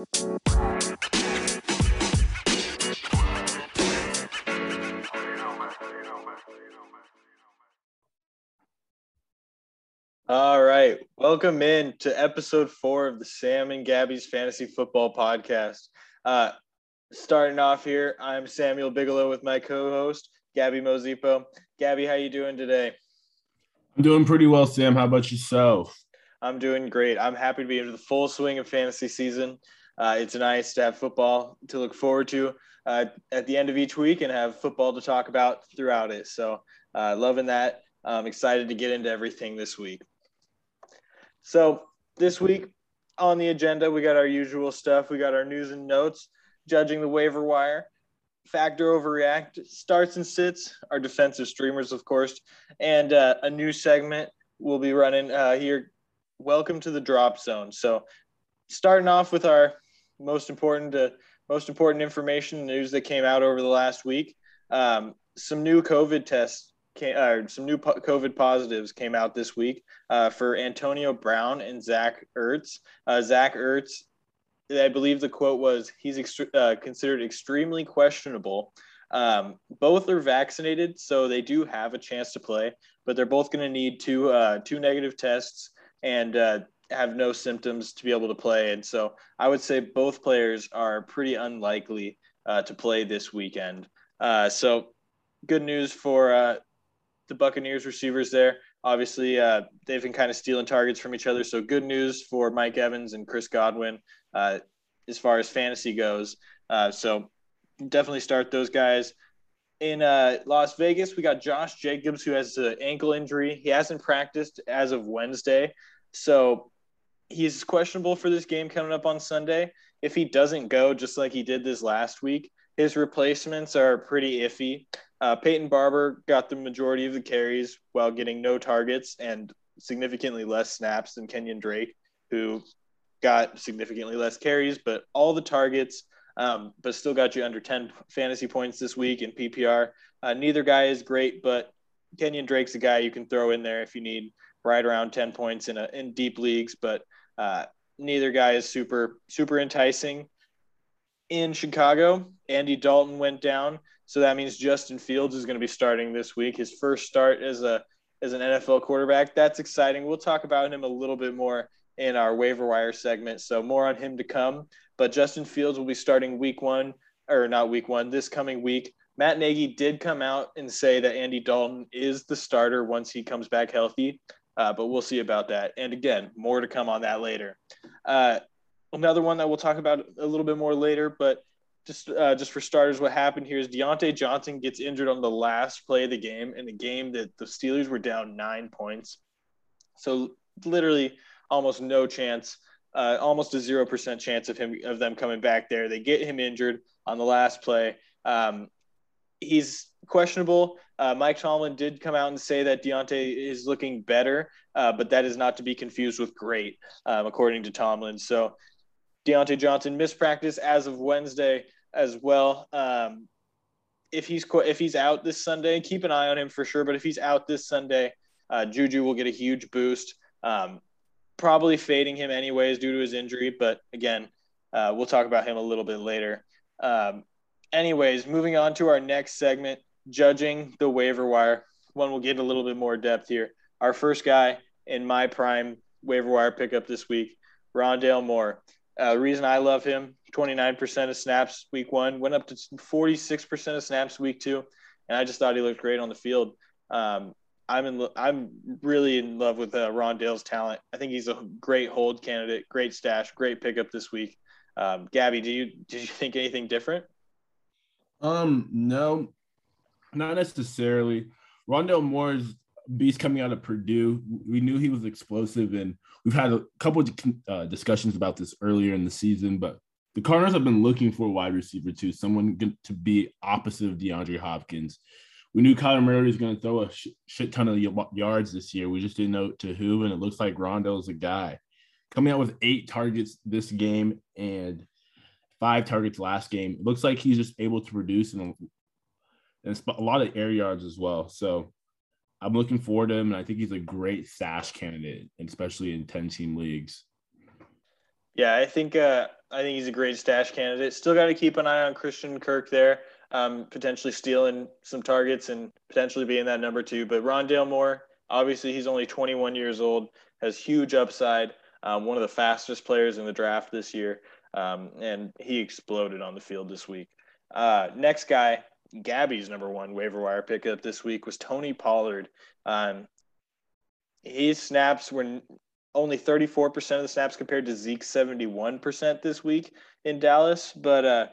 All right. Welcome in to episode four of the Sam and Gabby's Fantasy Football Podcast. Uh, starting off here, I'm Samuel Bigelow with my co-host, Gabby Mozipo. Gabby, how you doing today? I'm doing pretty well, Sam. How about yourself? I'm doing great. I'm happy to be into the full swing of fantasy season. Uh, it's nice to have football to look forward to uh, at the end of each week and have football to talk about throughout it. So, uh, loving that. I'm excited to get into everything this week. So this week on the agenda, we got our usual stuff. We got our news and notes, judging the waiver wire, factor overreact, starts and sits, our defensive streamers, of course, and uh, a new segment we'll be running uh, here. Welcome to the drop zone. So, starting off with our most important, uh, most important information news that came out over the last week. Um, some new COVID tests came, uh, some new po- COVID positives came out this week uh, for Antonio Brown and Zach Ertz. Uh, Zach Ertz, I believe the quote was, he's uh, considered extremely questionable. Um, both are vaccinated, so they do have a chance to play, but they're both going to need two uh, two negative tests and uh, have no symptoms to be able to play. And so I would say both players are pretty unlikely to play this weekend. so good news for the Buccaneers receivers there. Obviously, uh, they've been kind of stealing targets from each other. So good news for Mike Evans and Chris Godwin uh, as far as fantasy goes. Uh, so definitely start those guys. In uh, Las Vegas, we got Josh Jacobs, who has an ankle injury. He hasn't practiced as of Wednesday. So he's questionable for this game coming up on Sunday. If he doesn't go, just like he did this last week, his replacements are pretty iffy. Uh, Peyton Barber got the majority of the carries while getting no targets and significantly less snaps than Kenyon Drake, who got significantly less carries, but all the targets, um, but still got you under 10 fantasy points this week in PPR. Uh, neither guy is great, but Kenyon Drake's a guy you can throw in there if you need right around 10 points in a, in deep leagues, but uh, neither guy is super, super enticing. In Chicago, Andy Dalton went down. So that means Justin Fields is going to be starting this week. His first start as a as an NFL quarterback. That's exciting. We'll talk about him a little bit more in our waiver wire segment. So more on him to come. But Justin Fields will be starting week one, or not week one, this coming week. Matt Nagy did come out and say that Andy Dalton is the starter once he comes back healthy. Uh, but we'll see about that. And again, more to come on that later. Uh, another one that we'll talk about a little bit more later, but just uh, just for starters, what happened here is Diontae Johnson gets injured on the last play of the game in a game that the Steelers were down nine points. So literally almost no chance, uh, almost a zero percent chance of him of them coming back there. They get him injured on the last play. Um, he's questionable. Uh, Mike Tomlin did come out and say that Diontae is looking better, uh, but that is not to be confused with great, um, according to Tomlin. So Diontae Johnson missed practice as of Wednesday as well. Um, if he's if he's out this Sunday, keep an eye on him for sure. But if he's out this Sunday, uh, Juju will get a huge boost. Um, probably fading him anyways due to his injury. But again, uh, we'll talk about him a little bit later. Um, anyways, moving on to our next segment, judging the waiver wire. One will get a little bit more depth here. Our first guy in my prime waiver wire pickup this week, Rondale Moore. Uh, the reason I love him, 29% of snaps week one, went up to 46% of snaps week two, and I just thought he looked great on the field. Um, I'm in. I'm really in love with uh, Rondale's talent. I think he's a great hold candidate, great stash, great pickup this week. Um, Gabby, do you did you think anything different? Um, no, not necessarily. Rondale Moore's beast coming out of Purdue. We knew he was explosive, and we've had a couple of uh, discussions about this earlier in the season. But the Cardinals have been looking for a wide receiver too, someone to be opposite of DeAndre Hopkins. We knew Kyler Murray was going to throw a sh- shit ton of yards this year. We just didn't know to who, and it looks like Rondo is a guy coming out with eight targets this game and five targets last game. It looks like he's just able to produce and, and a lot of air yards as well. So I'm looking forward to him, and I think he's a great stash candidate, especially in 10 team leagues. Yeah, I think uh, I think he's a great stash candidate. Still got to keep an eye on Christian Kirk there, um, potentially stealing some targets and potentially being that number two. But Rondale Moore, obviously, he's only 21 years old, has huge upside. Um, one of the fastest players in the draft this year, um, and he exploded on the field this week. Uh, next guy, Gabby's number one waiver wire pickup this week was Tony Pollard. Um, his snaps were only 34% of the snaps compared to Zeke's 71% this week in Dallas, but uh,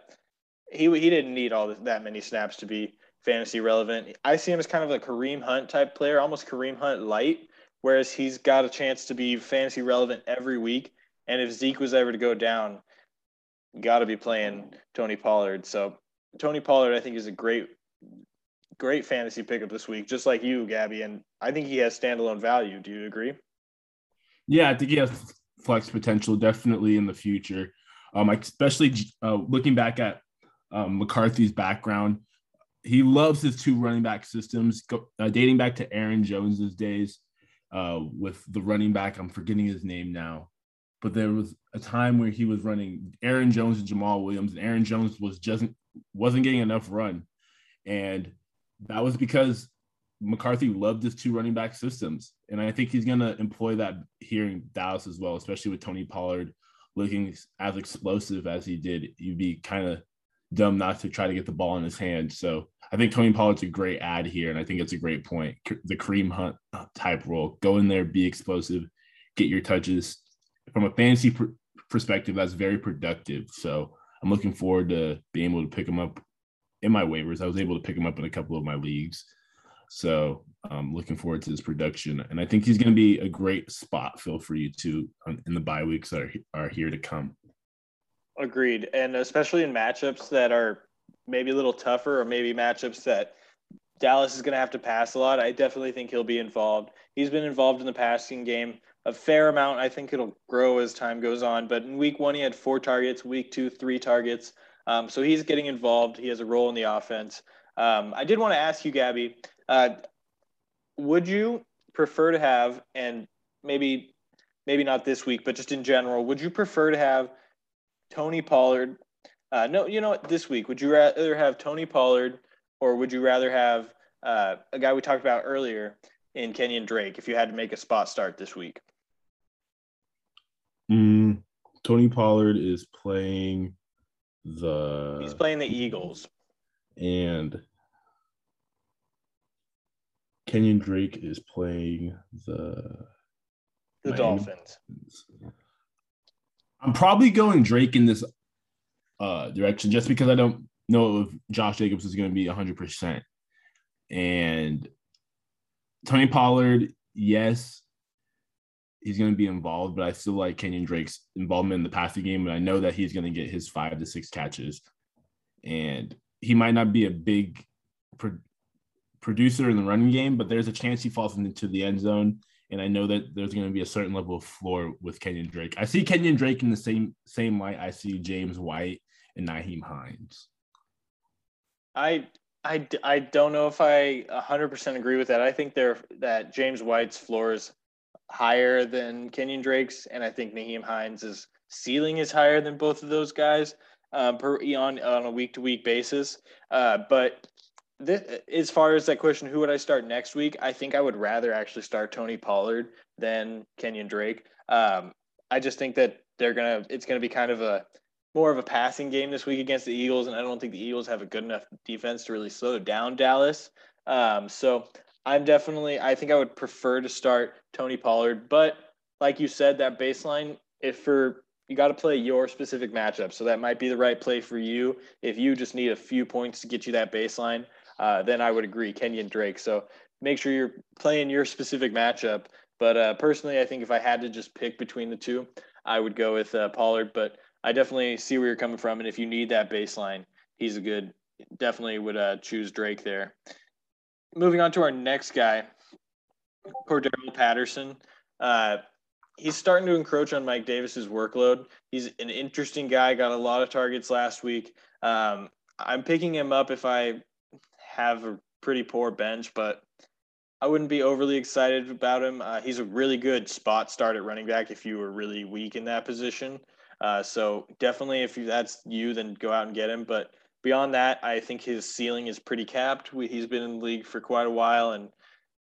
he he didn't need all that many snaps to be fantasy relevant. I see him as kind of a Kareem Hunt type player, almost Kareem Hunt light, whereas he's got a chance to be fantasy relevant every week. And if Zeke was ever to go down, got to be playing Tony Pollard. So Tony Pollard, I think, is a great, great fantasy pickup this week, just like you, Gabby. And I think he has standalone value. Do you agree? Yeah, I think he has flex potential definitely in the future. Um, especially uh, looking back at um, McCarthy's background, he loves his two running back systems, go, uh, dating back to Aaron Jones's days uh, with the running back. I'm forgetting his name now, but there was a time where he was running Aaron Jones and Jamaal Williams, and Aaron Jones was just wasn't getting enough run, and that was because McCarthy loved his two running back systems, and I think he's going to employ that here in Dallas as well, especially with Tony Pollard looking as explosive as he did. You'd be kind of dumb not to try to get the ball in his hand. So I think Tony Pollard's a great add here, and I think it's a great point. The Kareem Hunt uh, type role, go in there, be explosive, get your touches. From a fantasy pr- perspective, that's very productive. So I'm looking forward to being able to pick him up in my waivers. I was able to pick him up in a couple of my leagues. So I'm looking forward to his production. And I think he's going to be a great spot fill for you too um, in the bye weeks that are, are here to come. Agreed. And especially in matchups that are maybe a little tougher or maybe matchups that Dallas is going to have to pass a lot. I definitely think he'll be involved. He's been involved in the passing game a fair amount. I think it'll grow as time goes on. But in week one, he had four targets, week two, three targets. Um, so he's getting involved. He has a role in the offense. Um, I did want to ask you, Gabby, uh, would you prefer to have, and maybe maybe not this week, but just in general, would you prefer to have Tony Pollard? Uh, no, you know what? This week, would you rather have Tony Pollard, or would you rather have uh, a guy we talked about earlier in Kenyon Drake? If you had to make a spot start this week, mm, Tony Pollard is playing the. He's playing the Eagles, and Kenyon Drake is playing the the Miami. Dolphins. I'm probably going Drake in this uh, direction just because I don't know if Josh Jacobs is going to be 100%. And Tony Pollard, yes, he's going to be involved, but I still like Kenyon Drake's involvement in the passing game. And I know that he's going to get his five to six catches. And he might not be a big producer in the running game, but there's a chance he falls into the end zone. And I know that there's going to be a certain level of floor with Kenyon Drake. I see Kenyon Drake in the same same light I see James White and Nyheim Hines. I I, I don't know if I 100% agree with that. I think there that James White's floor is higher than Kenyon Drake's, and I think Nyheim Hines' ceiling is higher than both of those guys um, per on on a week to week basis. Uh, but this, as far as that question, who would I start next week? I think I would rather actually start Tony Pollard than Kenyon Drake. Um, I just think that they're gonna. It's gonna be kind of a more of a passing game this week against the Eagles, and I don't think the Eagles have a good enough defense to really slow down Dallas. Um, so I'm definitely. I think I would prefer to start Tony Pollard, but like you said, that baseline, if for you got to play your specific matchup, so that might be the right play for you. If you just need a few points to get you that baseline, uh, then I would agree Kenyon Drake. So make sure you're playing your specific matchup. But uh, personally, I think if I had to just pick between the two, I would go with uh, Pollard. But I definitely see where you're coming from, and if you need that baseline, he's a good. Definitely would uh, choose Drake there. Moving on to our next guy, Cordarrelle Patterson. Uh, he's starting to encroach on Mike Davis's workload. He's an interesting guy. Got a lot of targets last week. Um, I'm picking him up if I have a pretty poor bench, but I wouldn't be overly excited about him. Uh, he's a really good spot start at running back if you were really weak in that position. Uh, so definitely, if that's you, then go out and get him. But beyond that, I think his ceiling is pretty capped. We, he's been in the league for quite a while, and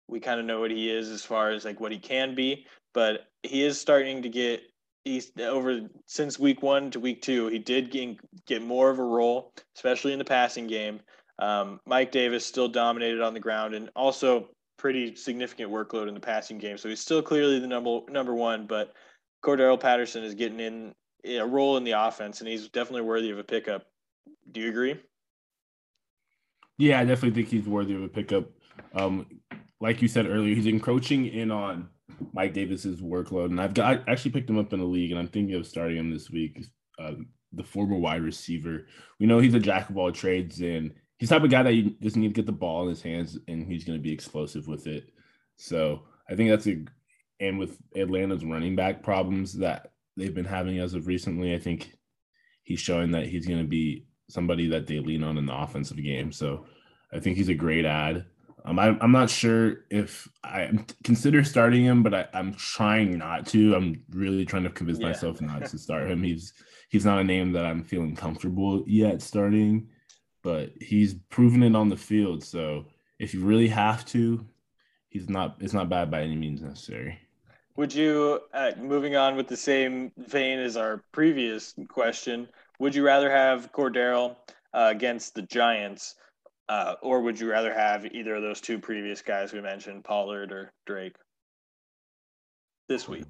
we kind of know what he is as far as like what he can be. But he is starting to get he's over since week one to week two. He did get, get more of a role, especially in the passing game. Um, Mike Davis still dominated on the ground and also pretty significant workload in the passing game. So he's still clearly the number number one, but Cordarrelle Patterson is getting in a role in the offense, and he's definitely worthy of a pickup. Do you agree? Yeah, I definitely think he's worthy of a pickup. Um, like you said earlier, he's encroaching in on Mike Davis's workload, and I've got I actually picked him up in the league, and I'm thinking of starting him this week. Uh, the former wide receiver, we know he's a jack of all trades, and he's type of guy that you just need to get the ball in his hands, and he's going to be explosive with it. So I think that's a, and with Atlanta's running back problems that they've been having as of recently, I think he's showing that he's going to be somebody that they lean on in the offensive game. So I think he's a great add. Um, I, I'm not sure if I consider starting him, but I, am trying not to. I'm really trying to convince yeah. myself not to start him. He's he's not a name that I'm feeling comfortable yet starting, but he's proven it on the field. So if you really have to, he's not. It's not bad by any means necessary. Would you, uh, moving on with the same vein as our previous question, would you rather have Cordero uh, against the Giants, uh, or would you rather have either of those two previous guys we mentioned, Pollard or Drake, this week?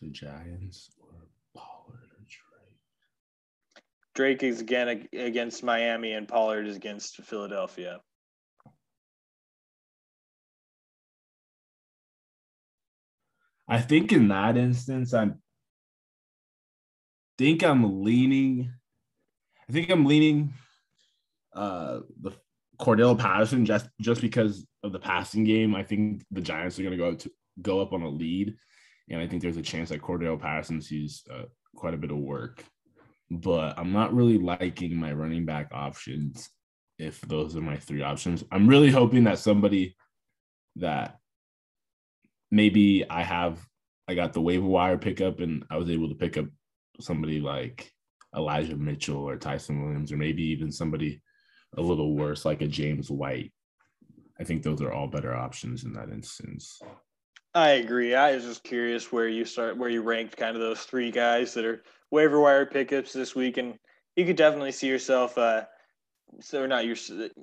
The Giants or Pollard or Drake? Drake is again against Miami, and Pollard is against Philadelphia. I think in that instance, I'm think I'm leaning. I think I'm leaning uh the Cordarrelle Patterson just just because of the passing game. I think the Giants are going to go to go up on a lead, and I think there's a chance that Cordarrelle Patterson sees uh, quite a bit of work. But I'm not really liking my running back options if those are my three options. I'm really hoping that somebody that maybe I have I got the waiver wire pickup and I was able to pick up somebody like Elijah Mitchell or Ty'Son Williams or maybe even somebody a little worse like a James White. I think those are all better options in that instance. I agree. I was just curious where you start, where you ranked kind of those three guys that are waiver wire pickups this week, and you could definitely see yourself. Uh, so not your,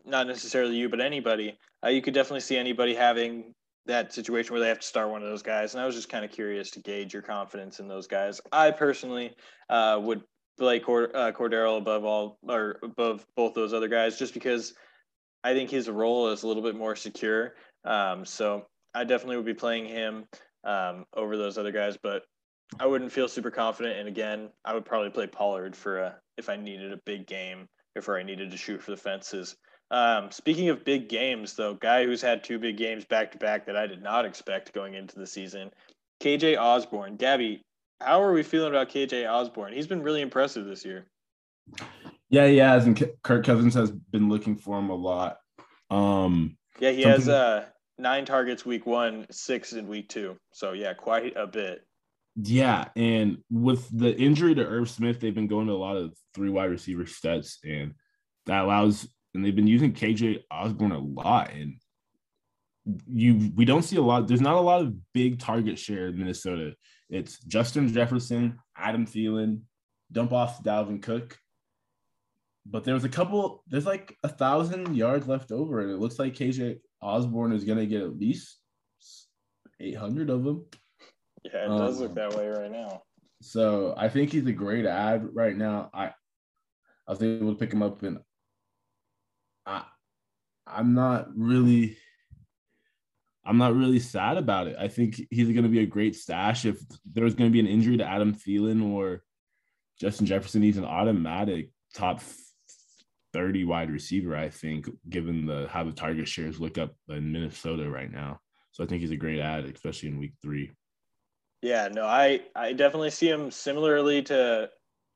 not necessarily you, but anybody. Uh, you could definitely see anybody having that situation where they have to start one of those guys. And I was just kind of curious to gauge your confidence in those guys. I personally uh, would play Cord- uh, Cordarrelle above all or above both those other guys, just because I think his role is a little bit more secure. Um, so I definitely would be playing him um, over those other guys, but I wouldn't feel super confident. And again, I would probably play Pollard for a, if I needed a big game, if I needed to shoot for the fences. Um, speaking of big games, though, guy who's had two big games back to back that I did not expect going into the season, KJ Osborn. Gabby, how are we feeling about KJ Osborn? He's been really impressive this year. Yeah, he has, and Kirk Cousins has been looking for him a lot. Um, yeah, he has uh, nine targets week one, six in week two. So yeah, quite a bit. Yeah, and with the injury to Irv Smith, they've been going to a lot of three wide receiver sets, and that allows and they've been using KJ Osborn a lot. And you we don't see a lot. There's not a lot of big target share in Minnesota. It's Justin Jefferson, Adam Thielen, dump off Dalvin Cook. But there was a couple. There's like a thousand yards left over, and it looks like KJ Osborn is gonna get at least 800 of them. Yeah, it does um, look that way right now. So I think he's a great add right now. I I was able to pick him up and I I'm not really I'm not really sad about it. I think he's going to be a great stash. If there's going to be an injury to Adam Thielen or Justin Jefferson, he's an automatic top 30 wide receiver, I think, given the how the target shares look up in Minnesota right now. So I think he's a great add, especially in week three. Yeah, no, I I definitely see him similarly to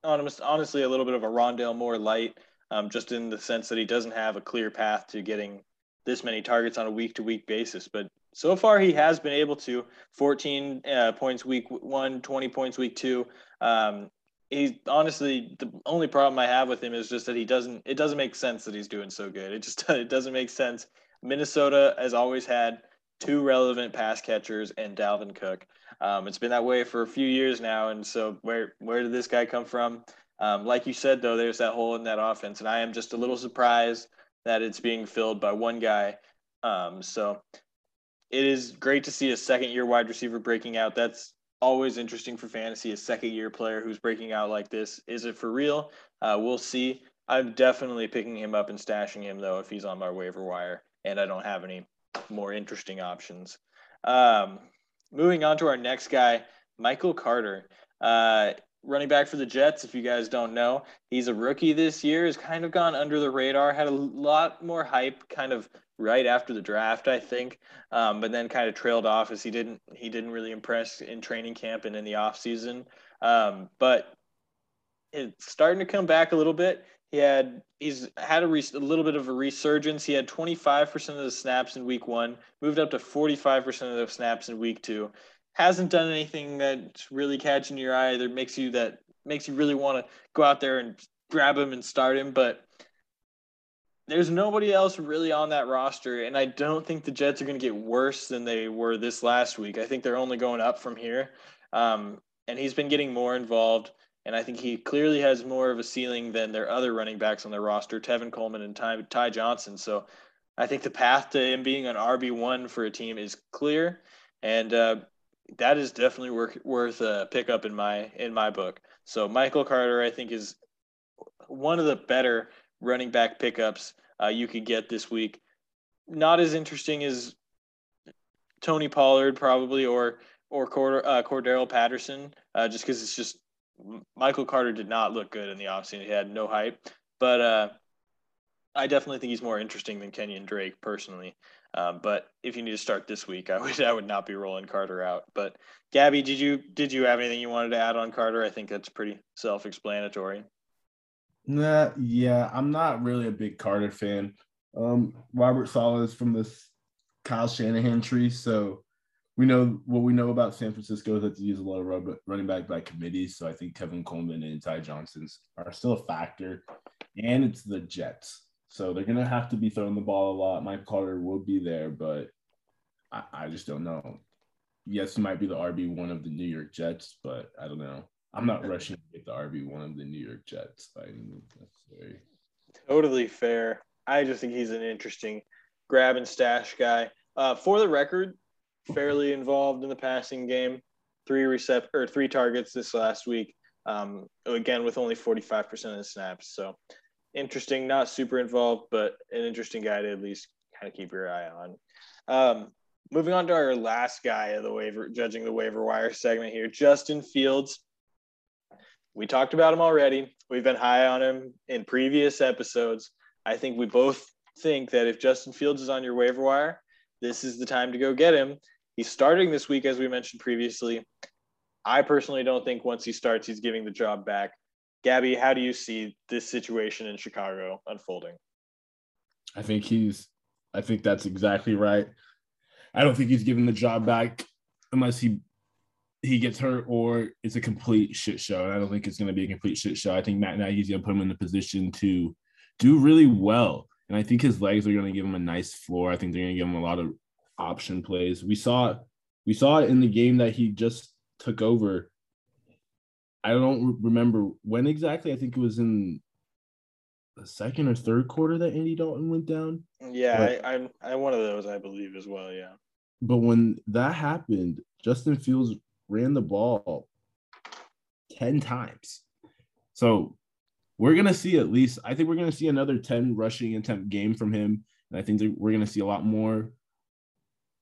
honest, honestly a little bit of a Rondale Moore light um, just in the sense that he doesn't have a clear path to getting this many targets on a week to week basis. But so far, he has been able to 14 uh, points week one, 20 points week two. Um, he honestly the only problem I have with him is just that he doesn't it doesn't make sense that he's doing so good. It just it doesn't make sense. Minnesota has always had two relevant pass catchers and Dalvin Cook. Um, it's been that way for a few years now, and so where where did this guy come from? Um, like you said, though, there's that hole in that offense, and I am just a little surprised that it's being filled by one guy. Um, so it is great to see a second year wide receiver breaking out. That's always interesting for fantasy. A second year player who's breaking out like this. Is it for real? Uh, we'll see. I'm definitely picking him up and stashing him though if he's on my waiver wire and I don't have any more interesting options. Um, moving on to our next guy, Michael Carter. Uh, running back for the Jets, if you guys don't know, he's a rookie this year, has kind of gone under the radar, had a lot more hype kind of right after the draft, I think, um, but then kind of trailed off as he didn't he didn't really impress in training camp and in the off season. Um, but it's starting to come back a little bit. He had he's had a, a little bit of a resurgence. He had 25% of the snaps in week one, moved up to 45% of the snaps in week two. Hasn't done anything that's really catching your eye that makes you that makes you really want to go out there and grab him and start him. But there's nobody else really on that roster, and I don't think the Jets are going to get worse than they were this last week. I think they're only going up from here. Um, and he's been getting more involved. And I think he clearly has more of a ceiling than their other running backs on their roster, Tevin Coleman and Ty, Ty Johnson. So I think the path to him being an RB1 for a team is clear. And uh, that is definitely worth, worth a pickup in my in my book. So Michael Carter, I think, is one of the better running back pickups uh, you could get this week. Not as interesting as Tony Pollard probably or or Cord- uh, Cordarrelle Patterson, uh, just because it's just Michael Carter did not look good in the offseason. He had no hype, but uh, I definitely think he's more interesting than Kenyon Drake personally. Um, but if you need to start this week, I would I would not be rolling Carter out. But Gabby, did you did you have anything you wanted to add on Carter? I think that's pretty self-explanatory. Nah, yeah, I'm not really a big Carter fan. Um, Robert Saleh is from this Kyle Shanahan tree, so we know what we know about San Francisco is that they use a lot of running back by committees. So I think Tevin Coleman and Ty Johnson's are still a factor, and it's the Jets, so they're gonna have to be throwing the ball a lot. Mike Carter will be there, but I, I just don't know. Yes, he might be the RB one of the New York Jets, but I don't know. I'm not rushing to get the RB one of the New York Jets by any means necessary. Totally fair. I just think he's an interesting grab and stash guy. Uh, for the record, fairly involved in the passing game. Three recept or three targets this last week. Um, again, with only 45% of the snaps. So interesting, not super involved, but an interesting guy to at least kind of keep your eye on. Um, moving on to our last guy of the waiver, judging the waiver wire segment here, Justin Fields. We talked about him already. We've been high on him in previous episodes. I think we both think that if Justin Fields is on your waiver wire, this is the time to go get him. He's starting this week, as we mentioned previously. I personally don't think once he starts, he's giving the job back. Gabby, how do you see this situation in Chicago unfolding? I think he's, I think that's exactly right. I don't think he's giving the job back unless he he gets hurt or it's a complete shit show. And I don't think it's going to be a complete shit show. I think Matt Nagy's going to put him in the position to do really well. And I think his legs are going to give him a nice floor. I think they're going to give him a lot of option plays. We saw we saw it in the game that he just took over. I don't remember when exactly. I think it was in the second or third quarter that Andy Dalton went down. Yeah, but, I, I'm I'm one of those, I believe, as well. Yeah. But when that happened, Justin Fields ran the ball 10 times. So we're going to see at least, I think we're going to see another 10 rushing attempt game from him. And I think we're going to see a lot more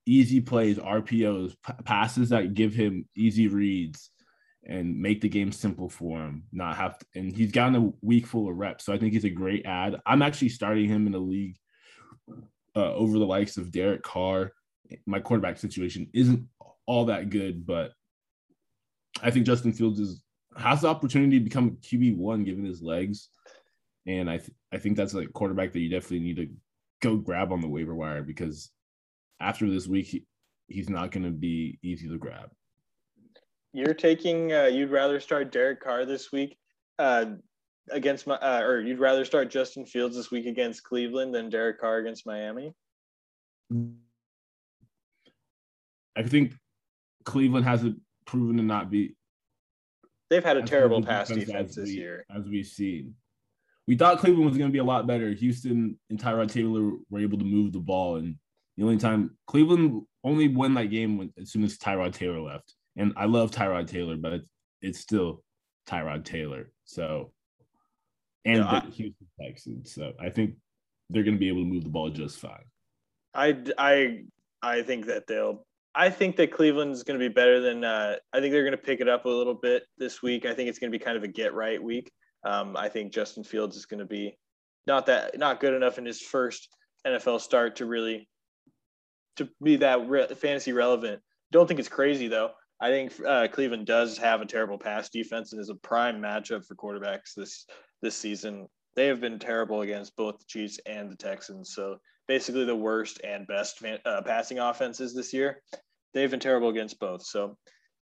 easy plays, RPOs, p- passes that give him easy reads and make the game simple for him. Not have to, and he's gotten a week full of reps, so I think he's a great add. I'm actually starting him in the league uh, over the likes of Derek Carr. My quarterback situation isn't all that good, but I think Justin Fields is has the opportunity to become QB one given his legs, and I th- I think that's a quarterback that you definitely need to go grab on the waiver wire because after this week, he, he's not going to be easy to grab. you're taking. Uh, you'd rather start Derek Carr this week uh, against my, uh, or you'd rather start Justin Fields this week against Cleveland than Derek Carr against Miami. I think Cleveland hasn't proven to not be. They've had a terrible pass defense this we, year, as we've seen. We thought Cleveland was going to be a lot better. Houston and Tyrod Taylor were able to move the ball, and the only time Cleveland only won that game when, as soon as Tyrod Taylor left. And I love Tyrod Taylor, but it's, it's still Tyrod Taylor. So, and the I, Houston Texans. So I think they're going to be able to move the ball just fine. I, I, I think that they'll I think that Cleveland's going to be better than. Uh, I think they're going to pick it up a little bit this week. I think it's going to be kind of a get right week. Um, I think Justin Fields is going to be not that not good enough in his first NFL start to really to be that re- fantasy relevant. Don't think it's crazy though. I think uh, Cleveland does have a terrible pass defense and is a prime matchup for quarterbacks this this season. They have been terrible against both the Chiefs and the Texans. So basically the worst and best uh, passing offenses this year. They've been terrible against both. So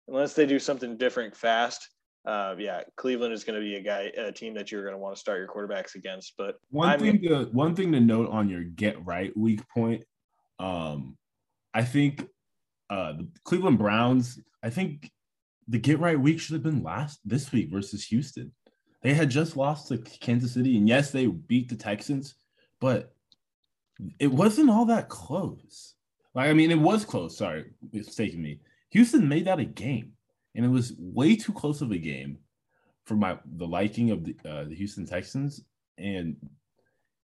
unless they do something different fast, uh, yeah, Cleveland is going to be a guy, a team that you're going to want to start your quarterbacks against. But one I'm, thing to one thing to note on your get right week point, um, I think uh, the Cleveland Browns. I think the get right week should have been last this week versus Houston. They had just lost to Kansas City, and yes, they beat the Texans, but it wasn't all that close. Like, I mean, it was close. Sorry, mistaking me. Houston made that a game, and it was way too close of a game for my the liking of the uh, the Houston Texans. And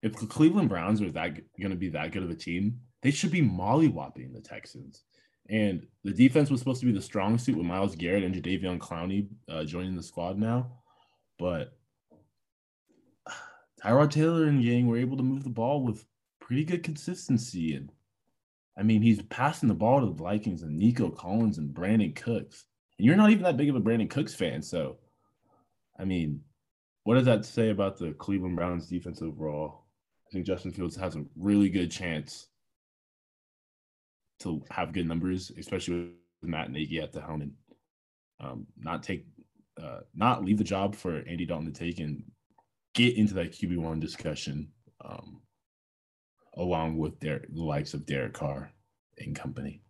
if the Cleveland Browns are that going to be that good of a team, they should be mollywopping the Texans. And the defense was supposed to be the strong suit with Myles Garrett and Jadeveon Clowney uh, joining the squad now, but Tyrod Taylor and Yang were able to move the ball with pretty good consistency. And I mean, he's passing the ball to the Vikings and Nico Collins and Brandin Cooks. And you're not even that big of a Brandin Cooks fan. So, I mean, what does that say about the Cleveland Browns defense overall? I think Justin Fields has a really good chance to have good numbers, especially with Matt Nagy at the helm and um, not take, uh, not leave the job for Andy Dalton to take and get into that QB one discussion. Um, along with their the likes of Derek Carr and company.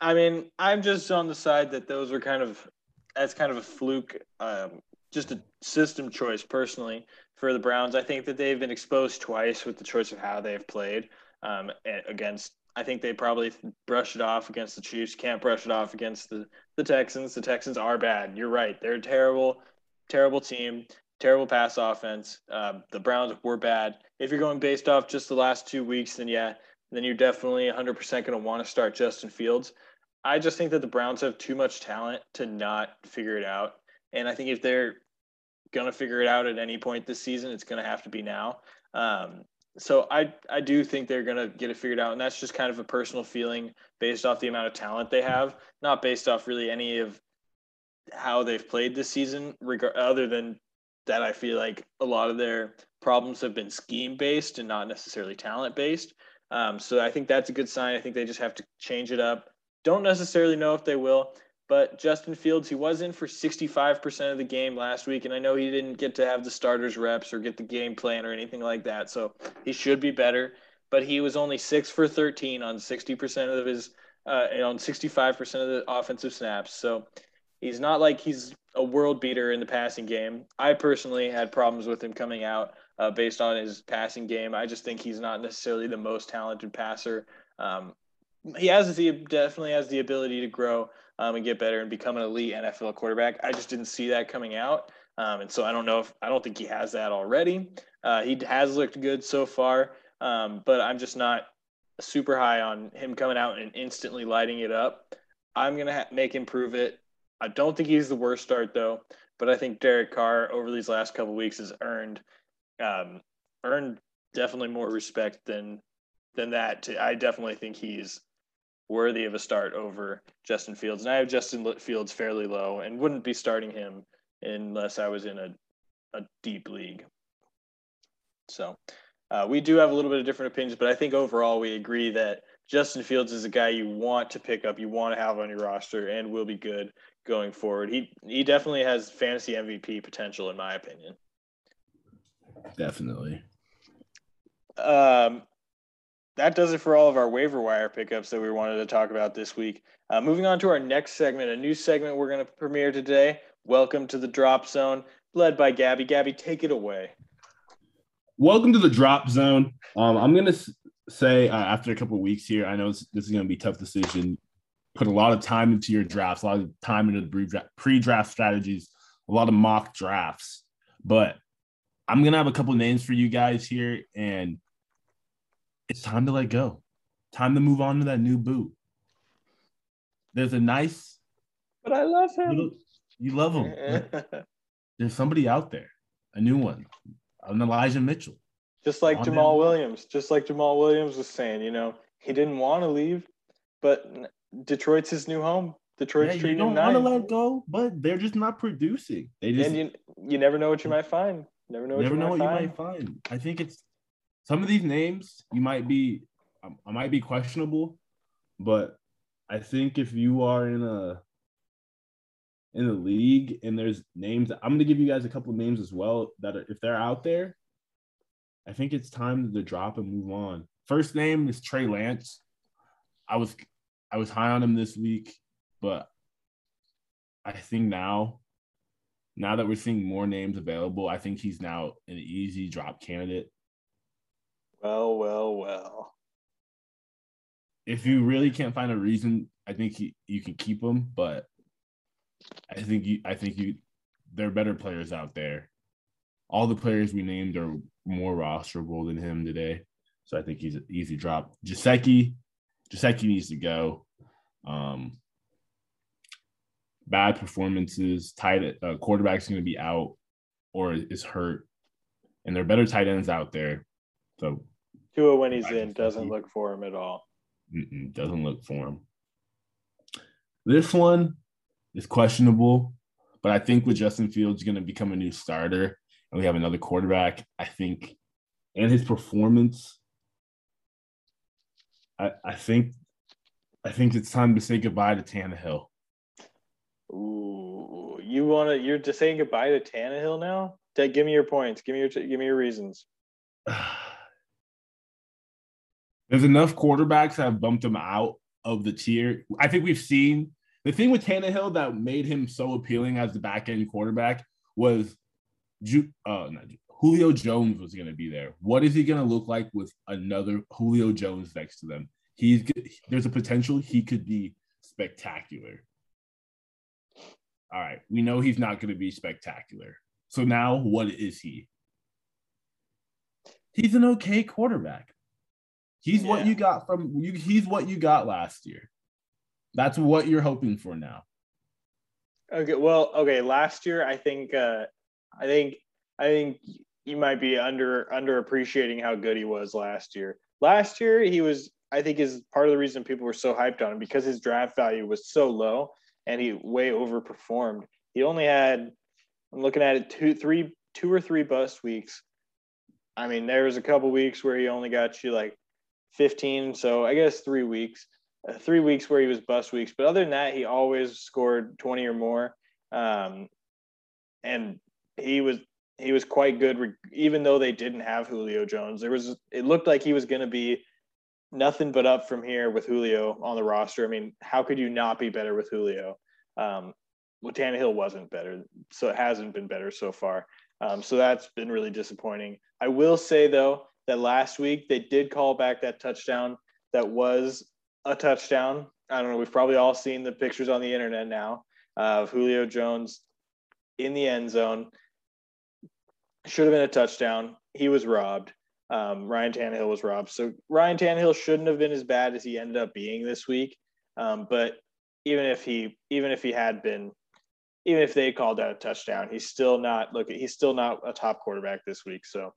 I mean, I'm just on the side that those were kind of that's kind of a fluke, um, just a system choice personally for the Browns. I think that they've been exposed twice with the choice of how they've played um, against. I think they probably brushed it off against the Chiefs. Can't brush it off against the the Texans. The Texans are bad. You're right. They're a terrible, terrible team terrible pass offense. Uh, the Browns were bad. If you're going based off just the last two weeks, then yeah, then you're definitely 100% going to want to start Justin Fields. I just think that the Browns have too much talent to not figure it out. And I think if they're going to figure it out at any point this season, it's going to have to be now. Um, so I I do think they're going to get it figured out, and that's just kind of a personal feeling based off the amount of talent they have, not based off really any of how they've played this season, regard other than that I feel like a lot of their problems have been scheme based and not necessarily talent based. Um, so I think that's a good sign. I think they just have to change it up. Don't necessarily know if they will, but Justin Fields, he was in for 65% of the game last week. And I know he didn't get to have the starters reps or get the game plan or anything like that. So he should be better. But he was only six for 13 on 60% of his, uh, on 65% of the offensive snaps. So he's not like he's a world beater in the passing game. I personally had problems with him coming out uh, based on his passing game. I just think he's not necessarily the most talented passer. Um, he has the definitely has the ability to grow um, and get better and become an elite NFL quarterback. I just didn't see that coming out, um, and so I don't know if I don't think he has that already. Uh, he has looked good so far, um, but I'm just not super high on him coming out and instantly lighting it up. I'm gonna ha- make him prove it. I don't think he's the worst start though, but I think Derek Carr over these last couple weeks has earned um, earned definitely more respect than than that. I definitely think he's worthy of a start over Justin Fields, and I have Justin Fields fairly low and wouldn't be starting him unless I was in a a deep league. So, Uh, we do have a little bit of different opinions, but I think overall we agree that Justin Fields is a guy you want to pick up, you want to have on your roster, and will be good going forward. He he definitely has fantasy MVP potential, in my opinion. Definitely. Um, that does it for all of our waiver wire pickups that we wanted to talk about this week. Uh, moving on to our next segment, a new segment we're going to premiere today. Welcome to the Drop Zone, led by Gabby. Gabby, take it away. Welcome to the Drop Zone. Um, I'm going to say uh, after a couple of weeks here, I know this, this is going to be a tough decision. Put a lot of time into your drafts, a lot of time into the pre-draft strategies, a lot of mock drafts. But I'm going to have a couple names for you guys here, and it's time to let go. Time to move on to that new boot. There's a nice, but I love him. Little, you love him. there's somebody out there, a new one, an Elijah Mitchell. Just like Jamaal Williams, just like Jamaal Williams was saying, you know, he didn't want to leave, but Detroit's his new home. Detroit's yeah, treating you don't want to let go, but they're just not producing. They just and you, you never know what you might find. Never know. What never you know what find. you might find. I think it's some of these names you might be, um, I might be questionable, but I think if you are in a in the league and there's names, I'm going to give you guys a couple of names as well that are, if they're out there, I think it's time to drop and move on. First name is Trey Lance. I was I was high on him this week, but I think now now that we're seeing more names available, I think he's now an easy drop candidate. Well, well, well. If you really can't find a reason, I think he, you can keep him, but I think you I think you there are better players out there. All the players we named are more rosterable than him today. So I think he's an easy drop. Gesicki, Gesicki needs to go. Um, bad performances, tight uh, quarterback's going to be out or is hurt, and there are better tight ends out there. So Tua, when he's in, doesn't look for him at all. doesn't look for him. This one is questionable, but I think with Justin Fields going to become a new starter, and we have another quarterback, I think, and his performance, I, I think, I think it's time to say goodbye to Tannehill. Ooh, you want to? You're just saying goodbye to Tannehill now? Give me your points. Give me your give me your reasons. There's enough quarterbacks that have bumped him out of the tier. I think we've seen the thing with Tannehill that made him so appealing as the back end quarterback was Ju- uh, Julio Jones was going to be there. What is he going to look like with another Julio Jones next to them? He's there's a potential he could be spectacular. All right, we know he's not going to be spectacular. So now, what is he? He's an okay quarterback. He's yeah. what you got from you. He's what you got last year. That's what you're hoping for now. Okay. Well, okay. Last year, I think, uh, I think, I think you might be under underappreciating how good he was last year. Last year, he was. I think is part of the reason people were so hyped on him because his draft value was so low and he way overperformed. He only had, I'm looking at it, two, three, two or three bust weeks. I mean, there was a couple weeks where he only got you like 15. So I guess three weeks, uh, three weeks where he was bust weeks. But other than that, he always scored 20 or more. Um, and he was he was quite good, even though they didn't have Julio Jones. There was it looked like he was going to be nothing but up from here with Julio on the roster. I mean, how could you not be better with Julio? Um, well, Tannehill wasn't better, so it hasn't been better so far. Um, so that's been really disappointing. I will say though that last week they did call back that touchdown that was a touchdown. I don't know. We've probably all seen the pictures on the internet now of Julio Jones in the end zone. Should have been a touchdown. He was robbed um, Ryan Tannehill was robbed. So Ryan Tannehill shouldn't have been as bad as he ended up being this week. Um, but even if he even if he had been, even if they called out a touchdown, he's still not look. He's still not a top quarterback this week. So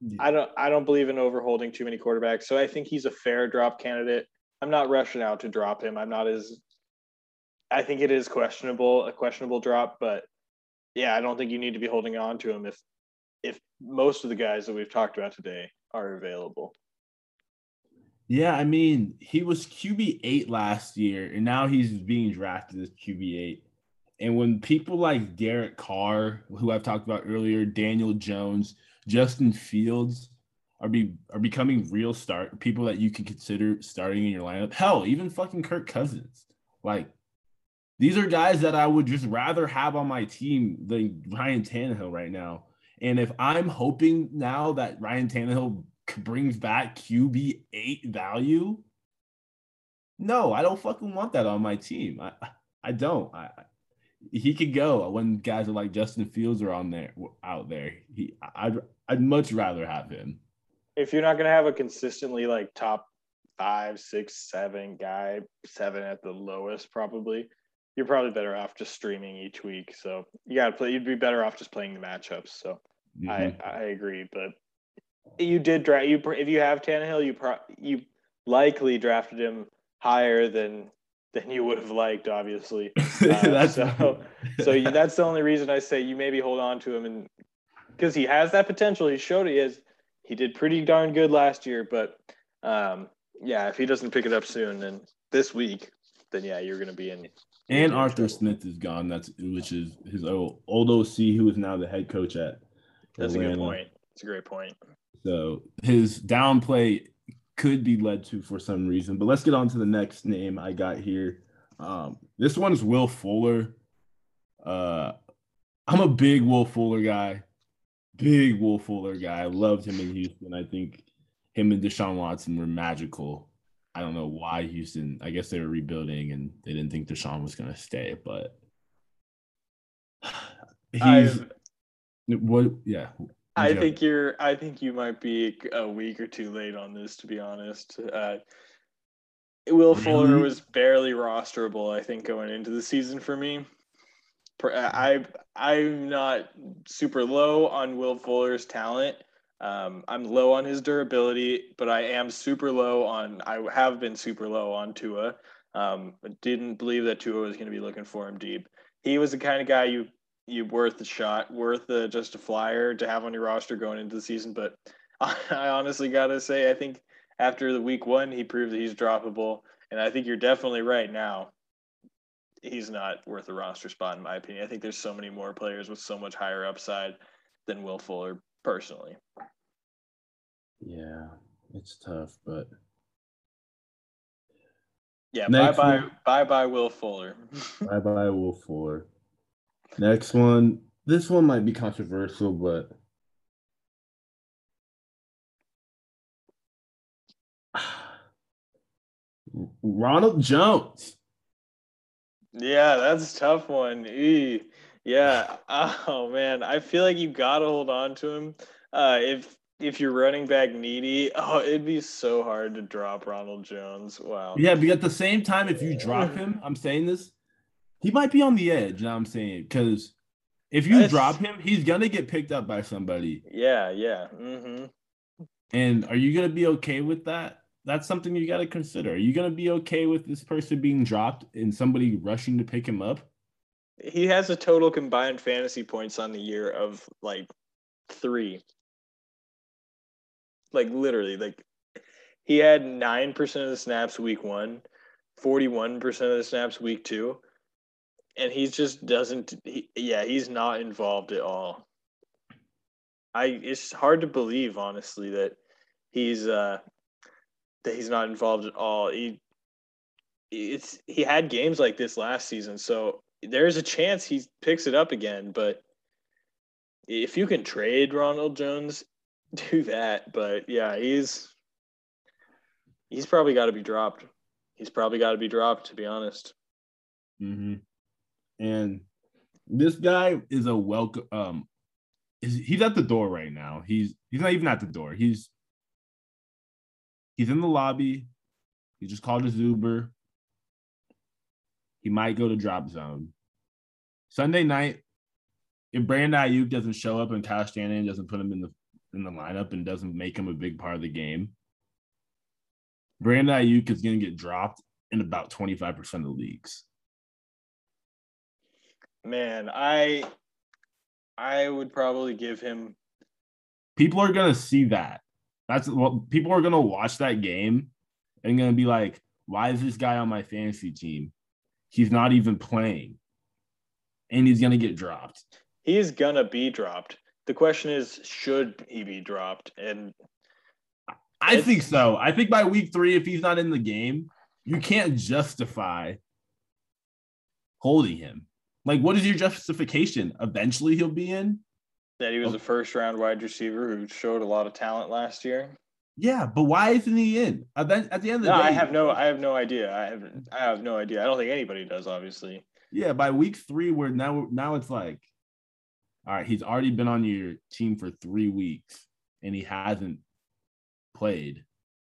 yeah. I don't I don't believe in overholding too many quarterbacks. So I think he's a fair drop candidate. I'm not rushing out to drop him. I'm not as I think it is questionable, a questionable drop, but yeah, I don't think you need to be holding on to him if if most of the guys that we've talked about today are available. Yeah, I mean, he was QB eight last year, and now he's being drafted as QB eight. And when people like Derek Carr, who I've talked about earlier, Daniel Jones, Justin Fields are be are becoming real start people that you can consider starting in your lineup. Hell, even fucking Kirk Cousins. Like these are guys that I would just rather have on my team than Ryan Tannehill right now. And if I'm hoping now that Ryan Tannehill brings back QB eight value, no, I don't fucking want that on my team. I I don't. I he could go when guys are like Justin Fields are on there out there. He I'd I'd much rather have him. If you're not gonna have a consistently like top five, six, seven guy, seven at the lowest, probably, you're probably better off just streaming each week. So you gotta play. You'd be better off just playing the matchups. So mm-hmm. I I agree, but you did draft you if you have Tannehill, you pro, you likely drafted him higher than than you would have liked, obviously. Uh, that's so so you, that's the only reason I say you maybe hold on to him and because he has that potential. He showed he is. He did pretty darn good last year, but um, yeah, if he doesn't pick it up soon and this week, then yeah, you're going to be in. And Arthur Smith is gone. That's which is his old, old OC, who is now the head coach at. That's Atlanta. a good point. It's a great point. So his downplay could be led to for some reason. But let's get on to the next name I got here. Um, this is Will Fuller. Uh, I'm a big Will Fuller guy. Big Will Fuller guy. I loved him in Houston. I think him and Deshaun Watson were magical. I don't know why Houston. I guess they were rebuilding and they didn't think Deshaun was going to stay, but he's I've, what? Yeah, I think you're. I think you might be a week or two late on this, to be honest. Uh, Will really? Fuller was barely rosterable, I think, going into the season for me. I I'm not super low on Will Fuller's talent. Um, I'm low on his durability, but I am super low on. I have been super low on Tua. Um, didn't believe that Tua was going to be looking for him deep. He was the kind of guy you you worth the shot, worth the, just a flyer to have on your roster going into the season. But I honestly got to say, I think after the week one, he proved that he's droppable. And I think you're definitely right now. He's not worth a roster spot, in my opinion. I think there's so many more players with so much higher upside than Will Fuller, personally. Yeah, it's tough, but. Yeah, bye bye, bye bye, Will Fuller. bye bye, Will Fuller. Next one. This one might be controversial, but Ronald Jones. Yeah, that's a tough one. Yeah. Oh man, I feel like you got to hold on to him. Uh, if if you're running back needy, oh, it'd be so hard to drop Ronald Jones. Wow. Yeah, but at the same time, if you drop him, I'm saying this, he might be on the edge. You know what I'm saying because if you That's... drop him, he's gonna get picked up by somebody. Yeah, yeah. Mm-hmm. And are you gonna be okay with that? That's something you got to consider. Are you gonna be okay with this person being dropped and somebody rushing to pick him up? He has a total combined fantasy points on the year of like three. Like literally, like he had nine percent of the snaps week one, 41% of the snaps week two, and he just doesn't. He, yeah, he's not involved at all. I it's hard to believe, honestly, that he's uh that he's not involved at all. He it's he had games like this last season, so there's a chance he picks it up again. But if you can trade Ronald Jones, do that. But yeah, he's he's probably got to be dropped. He's probably got to be dropped, to be honest. Mm-hmm. And this guy is a welcome. Um, is, he's at the door right now. He's he's not even at the door. He's he's in the lobby. He just called his Uber. He might go to drop zone. Sunday night, if Brandon Aiyuk doesn't show up and Kyle Shanahan doesn't put him in the in the lineup and doesn't make him a big part of the game, Brandon Aiyuk is going to get dropped in about 25% of the leagues. Man, I I would probably give him People are going to see that. That's what people are gonna watch that game and gonna be like, why is this guy on my fantasy team? He's not even playing. And he's gonna get dropped. He is gonna be dropped. The question is, should he be dropped? And I think so. I think by week three, if he's not in the game, you can't justify holding him. Like, what is your justification? Eventually, he'll be in. That he was oh. a first round wide receiver who showed a lot of talent last year. Yeah, but why isn't he in? At the, at the end of the no, day, I have no, I have no idea. I have, I have no idea. I don't think anybody does. Obviously. Yeah, by week three, where now, now it's like, all right, he's already been on your team for three weeks, and he hasn't played.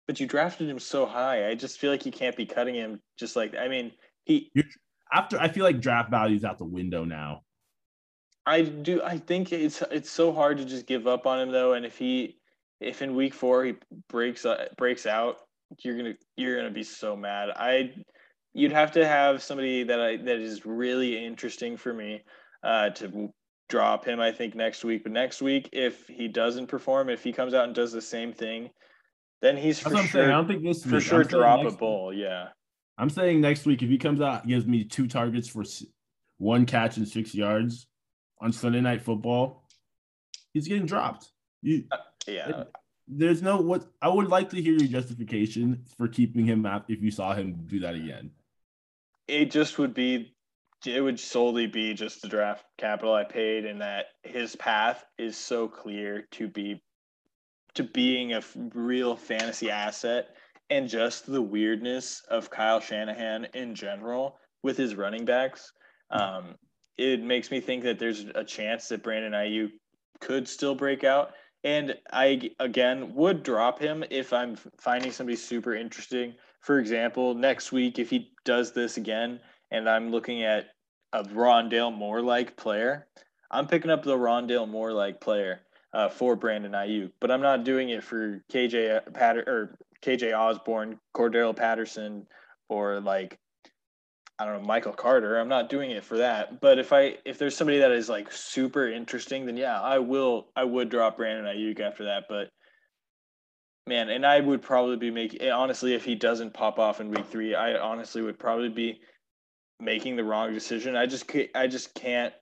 But you drafted him so high. I just feel like you can't be cutting him. Just like, I mean, he. You're, after I feel like draft value's out the window now. I do. I think it's it's so hard to just give up on him though. And if he, if in week four he breaks uh, breaks out, you're gonna you're gonna be so mad. I, you'd have to have somebody that I that is really interesting for me, uh, to drop him. I think next week. But next week, if he doesn't perform, if he comes out and does the same thing, then he's That's for sure. saying. I don't think this for week. sure I'm drop a bull. Yeah. I'm saying next week if he comes out, gives me two targets for one catch and six yards on Sunday Night Football, he's getting dropped. You, Yeah. there's no what I would like to hear your justification for keeping him out if you saw him do that again. It just would be it would solely be just the draft capital I paid and that his path is so clear to be to being a real fantasy asset and just the weirdness of Kyle Shanahan in general with his running backs. Um, it makes me think that there's a chance that Brandon Aiyuk could still break out. And I, again, would drop him if I'm finding somebody super interesting. For example, next week, if he does this again and I'm looking at a Rondale Moore like player, I'm picking up the Rondale Moore like player uh, for Brandon Aiyuk, but I'm not doing it for KJ Patter or KJ Osborn, Cordarrelle Patterson, or like I don't know Michael Carter. I'm not doing it for that. But if I if there's somebody that is like super interesting, then yeah, I will I would drop Brandon Aiyuk after that. But man, and I would probably be making honestly if he doesn't pop off in week three, I honestly would probably be making the wrong decision. I just I just can't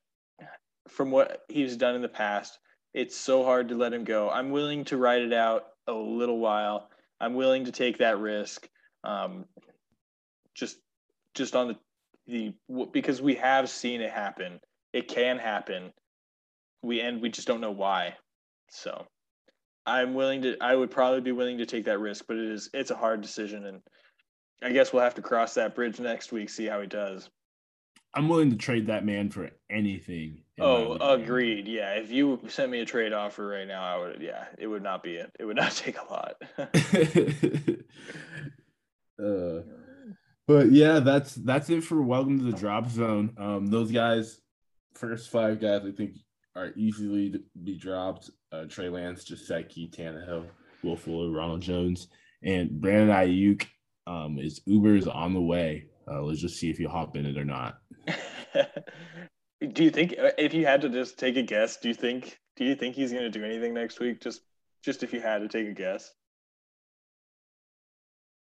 from what he's done in the past. It's so hard to let him go. I'm willing to ride it out a little while. I'm willing to take that risk. Um, just just on the the because we have seen it happen. It can happen. We and we just don't know why. So I'm willing to I would probably be willing to take that risk, but it is it's a hard decision and I guess we'll have to cross that bridge next week, see how he does. I'm willing to trade that man for anything. Oh, agreed. Yeah, if you sent me a trade offer right now, I would. Yeah, it would not be it. It would not take a lot. uh, but yeah, that's that's it for welcome to the drop zone. Um, those guys, first five guys, I think are easily to be dropped. Uh, Trey Lance, Jaceki, Tannehill, Will Fuller, Ronald Jones, and Brandon Aiyuk. Um, is Uber's on the way. Uh, let's just see if you hop in it or not. do you think uh, if you had to just take a guess, do you think do you think he's going to do anything next week? Just just if you had to take a guess.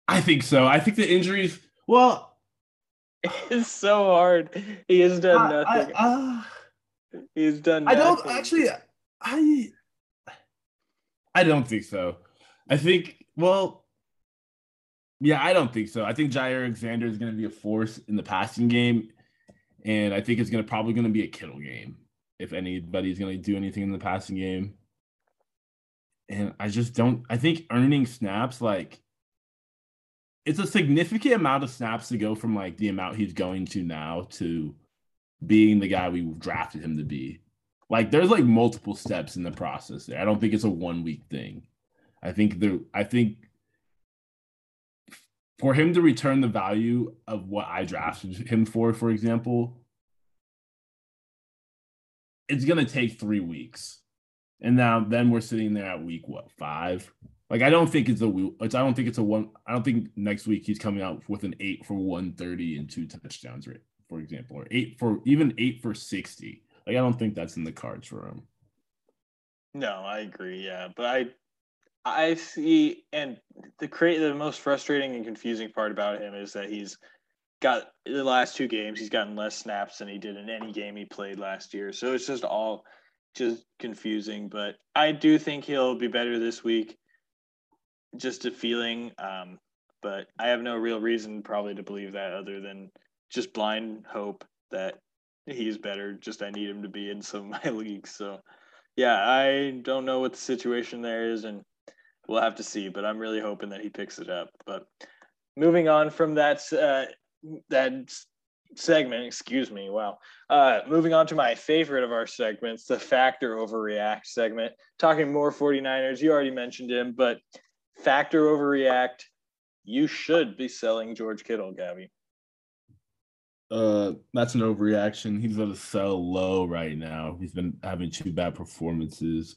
I think so. I think the injuries. Well, It's so hard. He has done I, nothing. I, uh, He's done. I don't actually. I I don't think so. I think well, yeah, I don't think so. I think Jaire Alexander is going to be a force in the passing game, and I think it's going to probably going to be a Kittle game if anybody's going to do anything in the passing game. And I just don't. I think earning snaps like it's a significant amount of snaps to go from like the amount he's going to now to being the guy we drafted him to be. Like there's like multiple steps in the process there. I don't think it's a one week thing. I think there I think for him to return the value of what I drafted him for, for example, it's gonna take three weeks. And now then we're sitting there at week what five? Like I don't think it's a it's I don't think it's a one I don't think next week he's coming out with an eight for one thirty and two touchdowns rate, for example, or eight for even eight for sixty. Like I don't think that's in the cards for him. No, I agree. Yeah, but I, I see, and the create the most frustrating and confusing part about him is that he's got the last two games he's gotten less snaps than he did in any game he played last year. So it's just all just confusing. But I do think he'll be better this week. Just a feeling, um, but I have no real reason probably to believe that other than just blind hope that he's better. Just I need him to be in some of my leagues. So yeah, I don't know what the situation there is, and we'll have to see. But I'm really hoping that he picks it up. But moving on from that uh, that segment, excuse me. Wow. Uh, moving on to my favorite of our segments, the factor overreact segment. Talking more 49ers. You already mentioned him, but factor overreact. You should be selling George Kittle, Gabby. Uh, that's an overreaction. He's going to sell low right now. He's been having two bad performances.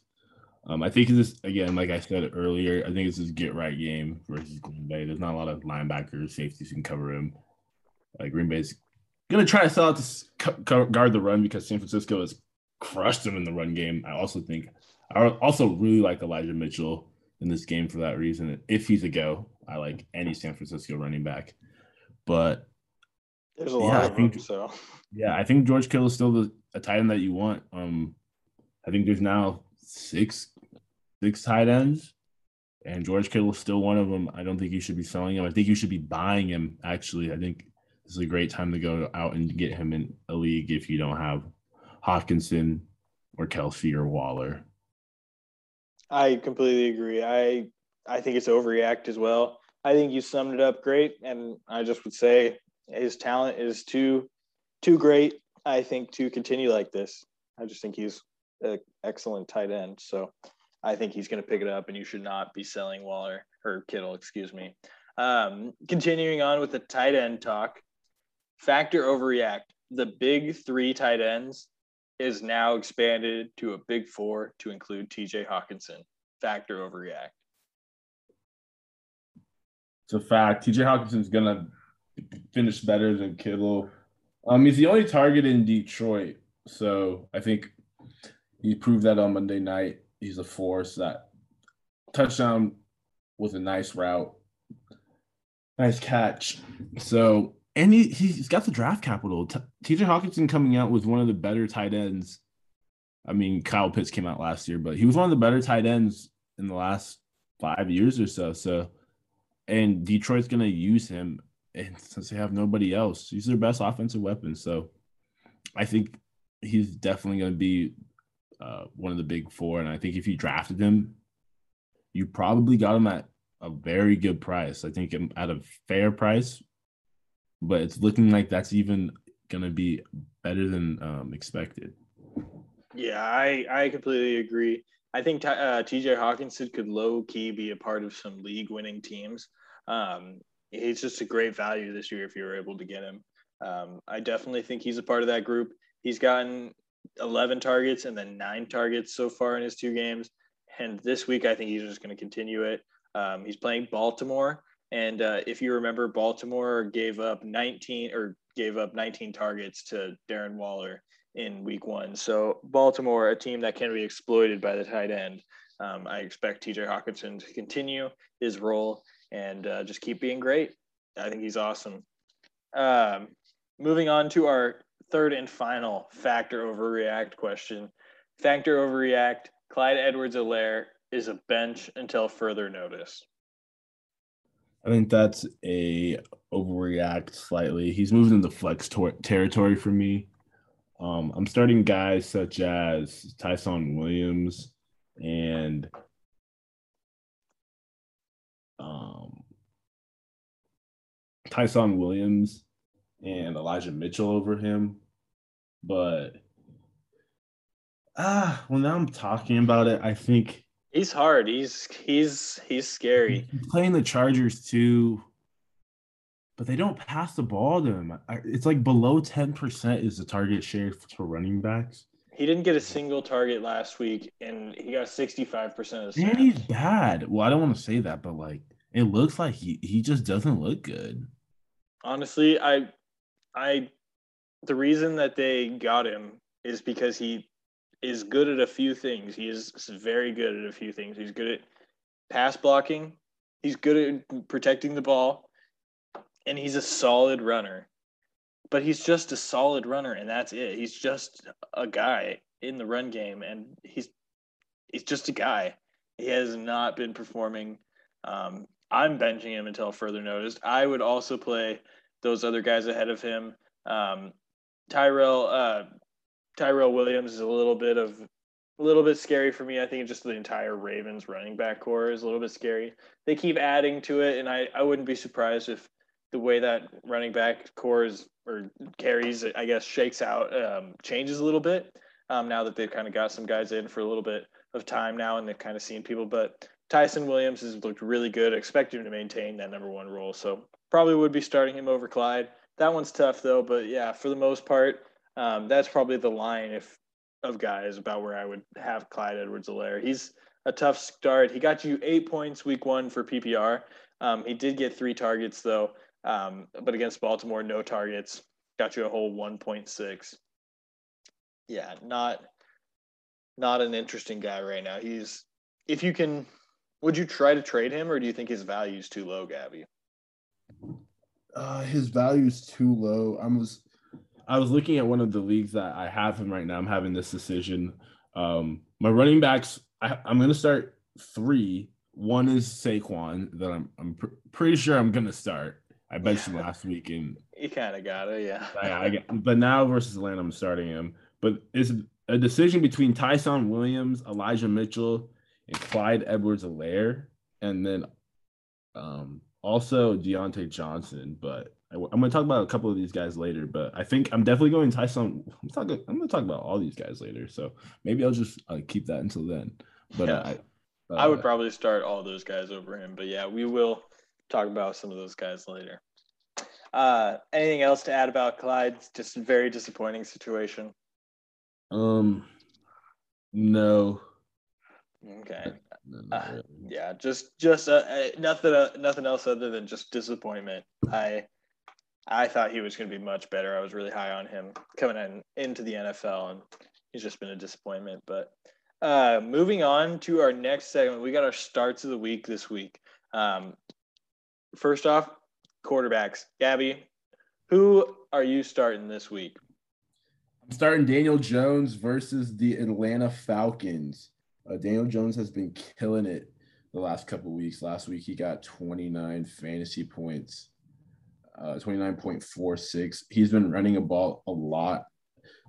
Um, I think this again, like I said earlier, I think it's his get right game versus Green Bay. There's not a lot of linebackers, safeties can cover him. Like Green Bay's gonna try to sell out to guard the run because San Francisco has crushed them in the run game. I also think I also really like Elijah Mitchell in this game for that reason. If he's a go, I like any San Francisco running back. But there's a lot yeah, of think, them, so yeah, I think George Kittle is still the a tight end that you want. Um, I think there's now six six tight ends, and George Kittle is still one of them. I don't think you should be selling him. I think you should be buying him. Actually, I think this is a great time to go out and get him in a league if you don't have Hockenson or Kelce or Waller. I completely agree. I I think it's overreact as well. I think you summed it up great, and I just would say his talent is too too great. I think to continue like this. I just think he's an excellent tight end. So I think he's going to pick it up, and you should not be selling Waller or Kittle, excuse me. Um, continuing on with the tight end talk, factor overreact. The big three tight ends is now expanded to a big four to include TJ Hockenson. Factor overreact. It's a fact. TJ Hockenson's gonna finish better than Kittle. Um, he's the only target in Detroit, so I think he proved that on Monday night. He's a force. That touchdown was a nice route, nice catch. So and he he's got the draft capital. TJ Hockenson coming out was one of the better tight ends. I mean, Kyle Pitts came out last year, but he was one of the better tight ends in the last five years or so. So, and Detroit's gonna use him, and since they have nobody else, he's their best offensive weapon. So, I think he's definitely gonna be uh, one of the big four. And I think if you drafted him, you probably got him at a very good price. I think at a fair price but it's looking like that's even gonna be better than um, expected. Yeah, I I completely agree. I think uh, T.J. Hockenson could low key be a part of some league winning teams. Um, he's just a great value this year if you were able to get him. Um, I definitely think he's a part of that group. He's gotten 11 targets and then nine targets so far in his two games. And this week, I think he's just going to continue it. Um, he's playing Baltimore, and uh, if you remember, Baltimore gave up 19 or gave up 19 targets to Darren Waller in week one. So Baltimore, a team that can be exploited by the tight end. Um, I expect TJ Hockenson to continue his role and uh, just keep being great. I think he's awesome. Um, moving on to our third and final factor overreact question. Factor overreact. Clyde Edwards Helaire is a bench until further notice. I think that's a overreact slightly. He's moved into flex territory for me. Um, I'm starting guys such as Ty'Son Williams and Ty'Son Williams and Elijah Mitchell over him. But ah, well, now I'm talking about it, I think He's hard. He's he's he's scary. He's playing the Chargers too, but they don't pass the ball to him. It's like below ten percent is the target share for running backs. He didn't get a single target last week, and he got sixty-five percent of. And he's bad. Well, I don't want to say that, but like it looks like he he just doesn't look good. Honestly, I I the reason that they got him is because he is good at a few things. He is very good at a few things. He's good at pass blocking. He's good at protecting the ball, and he's a solid runner. But he's just a solid runner, and that's it. He's just a guy in the run game, and he's he's just a guy. He has not been performing. Um, I'm benching him until further notice. I would also play those other guys ahead of him. Um, Tyrell uh, Tyrell Williams is a little bit of a little bit scary for me. I think just the entire Ravens running back corps is a little bit scary. They keep adding to it, and I, I wouldn't be surprised if the way that running back corps is or carries, I guess, shakes out, um, changes a little bit. Um, now that they've kind of got some guys in for a little bit of time now, and they've kind of seen people. But Ty'Son Williams has looked really good. Expect him to maintain that number one role, so probably would be starting him over Clyde. That one's tough though, but yeah, for the most part, um, that's probably the line if of guys about where I would have Clyde Edwards-Helaire. He's a tough start. He got you eight points week one for PPR. Um, he did get three targets though, um, but against Baltimore, no targets. Got you a whole 1.6. Yeah, not not an interesting guy right now. He's if you can, would you try to trade him, or do you think his value is too low, Gabby? Uh, his value is too low. I was I was looking at one of the leagues that I have him right now. I'm having this decision. Um, my running backs, I, am going to start three. One is Saquon that I'm I'm pr- pretty sure I'm going to start. I benched him last week and you kind of got it, yeah. I, I get, but now versus Atlanta, I'm starting him. But it's a decision between Ty'Son Williams, Elijah Mitchell, and Clyde Edwards-Helaire, and then um, also Diontae Johnson. But I, am going to talk about a couple of these guys later, but I think I'm definitely going Ty'Son. I'm talking. I'm going to talk about all these guys later, so maybe I'll just uh, keep that until then. But yeah. I, uh, I would probably start all those guys over him. But yeah, we will talk about some of those guys later. Uh, anything else to add about Clyde? Just a very disappointing situation. Um, no. Okay. Uh, yeah, just just uh, uh, nothing uh, nothing else other than just disappointment. I I thought he was going to be much better. I was really high on him coming in into the NFL, and he's just been a disappointment. But uh, moving on to our next segment, we got our starts of the week this week. Um, first off, quarterbacks. Gabby, who are you starting this week? I'm starting Daniel Jones versus the Atlanta Falcons. Uh, Daniel Jones has been killing it the last couple weeks. Last week he got 29 fantasy points uh, 29.46. He's been running a ball a lot.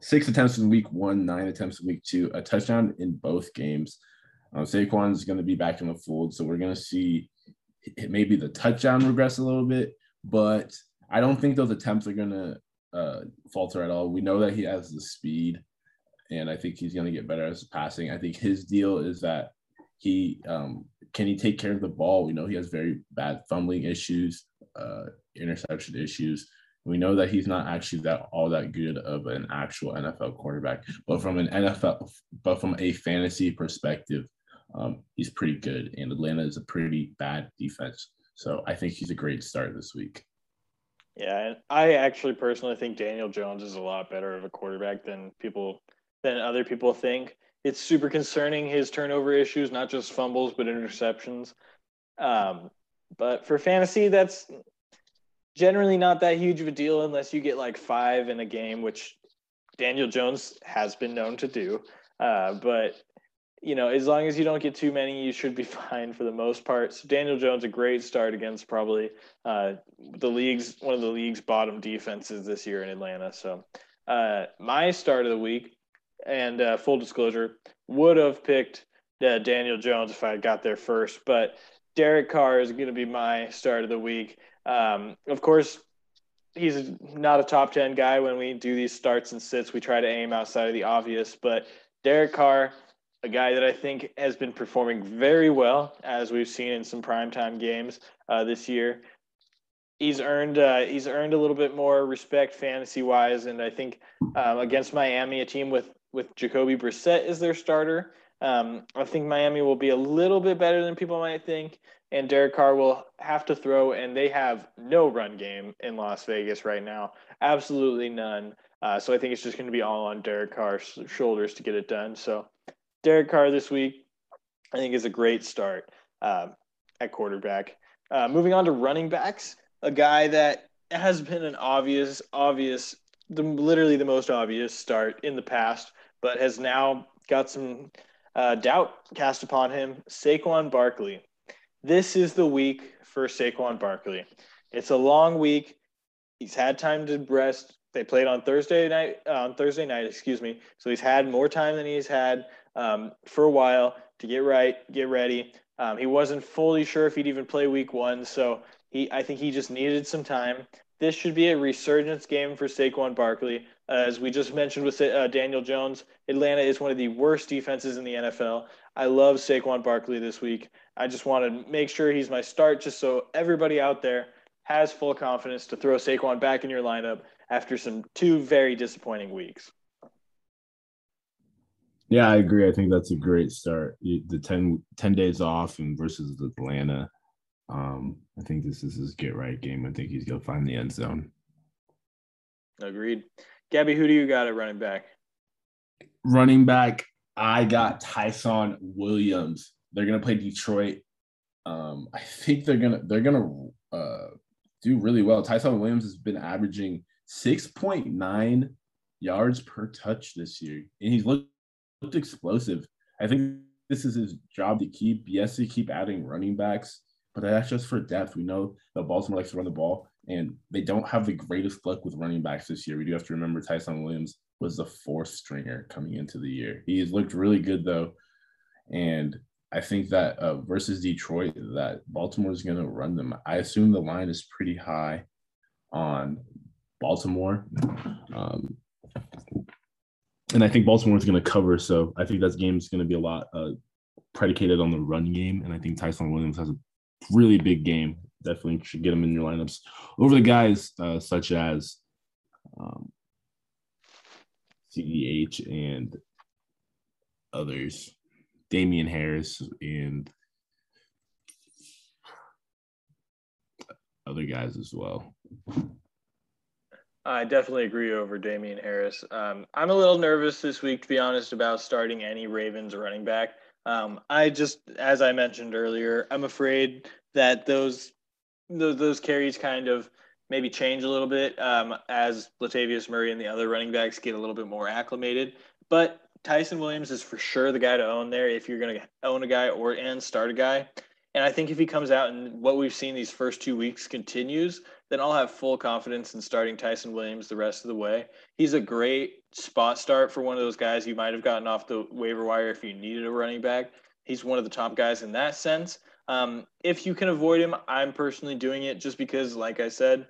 Six attempts in week one, nine attempts in week two, a touchdown in both games. Um, Saquon is going to be back in the fold, so we're going to see maybe the touchdown regress a little bit, but I don't think those attempts are going to uh, falter at all. We know that he has the speed, and I think he's going to get better as passing. I think his deal is that he um, can he take care of the ball. We know he has very bad fumbling issues. Uh, interception issues. We know that he's not actually that all that good of an actual NFL quarterback, but from an NFL, but from a fantasy perspective, um, he's pretty good. And Atlanta is a pretty bad defense, so I think he's a great start this week. Yeah, I actually personally think Daniel Jones is a lot better of a quarterback than people than other people think. It's super concerning his turnover issues, not just fumbles but interceptions. Um, but for fantasy, that's generally not that huge of a deal unless you get like five in a game, which Daniel Jones has been known to do. Uh, but you know, as long as you don't get too many, you should be fine for the most part. So Daniel Jones, a great start against probably uh, the league's one of the league's bottom defenses this year in Atlanta. So uh, my start of the week, and uh, full disclosure, would have picked uh, Daniel Jones if I had got there first, but Derek Carr is going to be my start of the week. Um, of course, he's not a top 10 guy when we do these starts and sits. We try to aim outside of the obvious, but Derek Carr, a guy that I think has been performing very well, as we've seen in some primetime games uh, this year. He's earned uh, he's earned a little bit more respect fantasy wise, and I think um, against Miami, a team with with Jacoby Brissett as their starter, um, I think Miami will be a little bit better than people might think and Derek Carr will have to throw, and they have no run game in Las Vegas right now. Absolutely none. Uh, so I think it's just going to be all on Derek Carr's shoulders to get it done. So Derek Carr this week, I think, is a great start. uh, at quarterback. Uh, moving on to running backs, a guy that has been an obvious, obvious, the, literally the most obvious start in the past, but has now got some uh, doubt cast upon him. Saquon Barkley. This is the week for Saquon Barkley. It's a long week. He's had time to rest. They played on Thursday night. Uh, on Thursday night, excuse me. So he's had more time than he's had um, for a while to get right, get ready. Um, he wasn't fully sure if he'd even play Week One, so he I think he just needed some time. This should be a resurgence game for Saquon Barkley. As we just mentioned with uh, Daniel Jones, Atlanta is one of the worst defenses in the NFL. I love Saquon Barkley this week. I just want to make sure he's my start just so everybody out there has full confidence to throw Saquon back in your lineup after some two very disappointing weeks. Yeah, I agree. I think that's a great start. The 10, 10 days off and versus Atlanta. Um, I think this is his get right game. I think he's gonna find the end zone. Agreed. Gabby, who do you got at running back? Running back, I got Ty'Son Williams. They're gonna play Detroit. Um, I think they're gonna they're gonna uh, do really well. Ty'Son Williams has been averaging 6.9 yards per touch this year, and he's looked, looked explosive. I think this is his job to keep. Yes, to keep adding running backs, but that's just for depth. We know that Baltimore likes to run the ball, and they don't have the greatest luck with running backs this year. We do have to remember Ty'Son Williams was the fourth stringer coming into the year. He's looked really good though, and I think that uh, versus Detroit, that Baltimore is going to run them. I assume the line is pretty high on Baltimore. Um, and I think Baltimore is going to cover. So I think that game is going to be a lot uh, predicated on the run game. And I think Ty'Son Williams has a really big game. Definitely should get him in your lineups over the guys uh, such as um, CEH and others, Damien Harris and other guys as well. I definitely agree over Damien Harris. Um, I'm a little nervous this week, to be honest, about starting any Ravens running back. Um, I just, as I mentioned earlier, I'm afraid that those those, those carries kind of maybe change a little bit um, as Latavius Murray and the other running backs get a little bit more acclimated. But Ty'Son Williams is for sure the guy to own there if you're going to own a guy or and start a guy. And I think if he comes out and what we've seen these first two weeks continues, then I'll have full confidence in starting Ty'Son Williams the rest of the way. He's a great spot start for one of those guys you might have gotten off the waiver wire if you needed a running back. He's one of the top guys in that sense. Um, if you can avoid him, I'm personally doing it just because, like I said,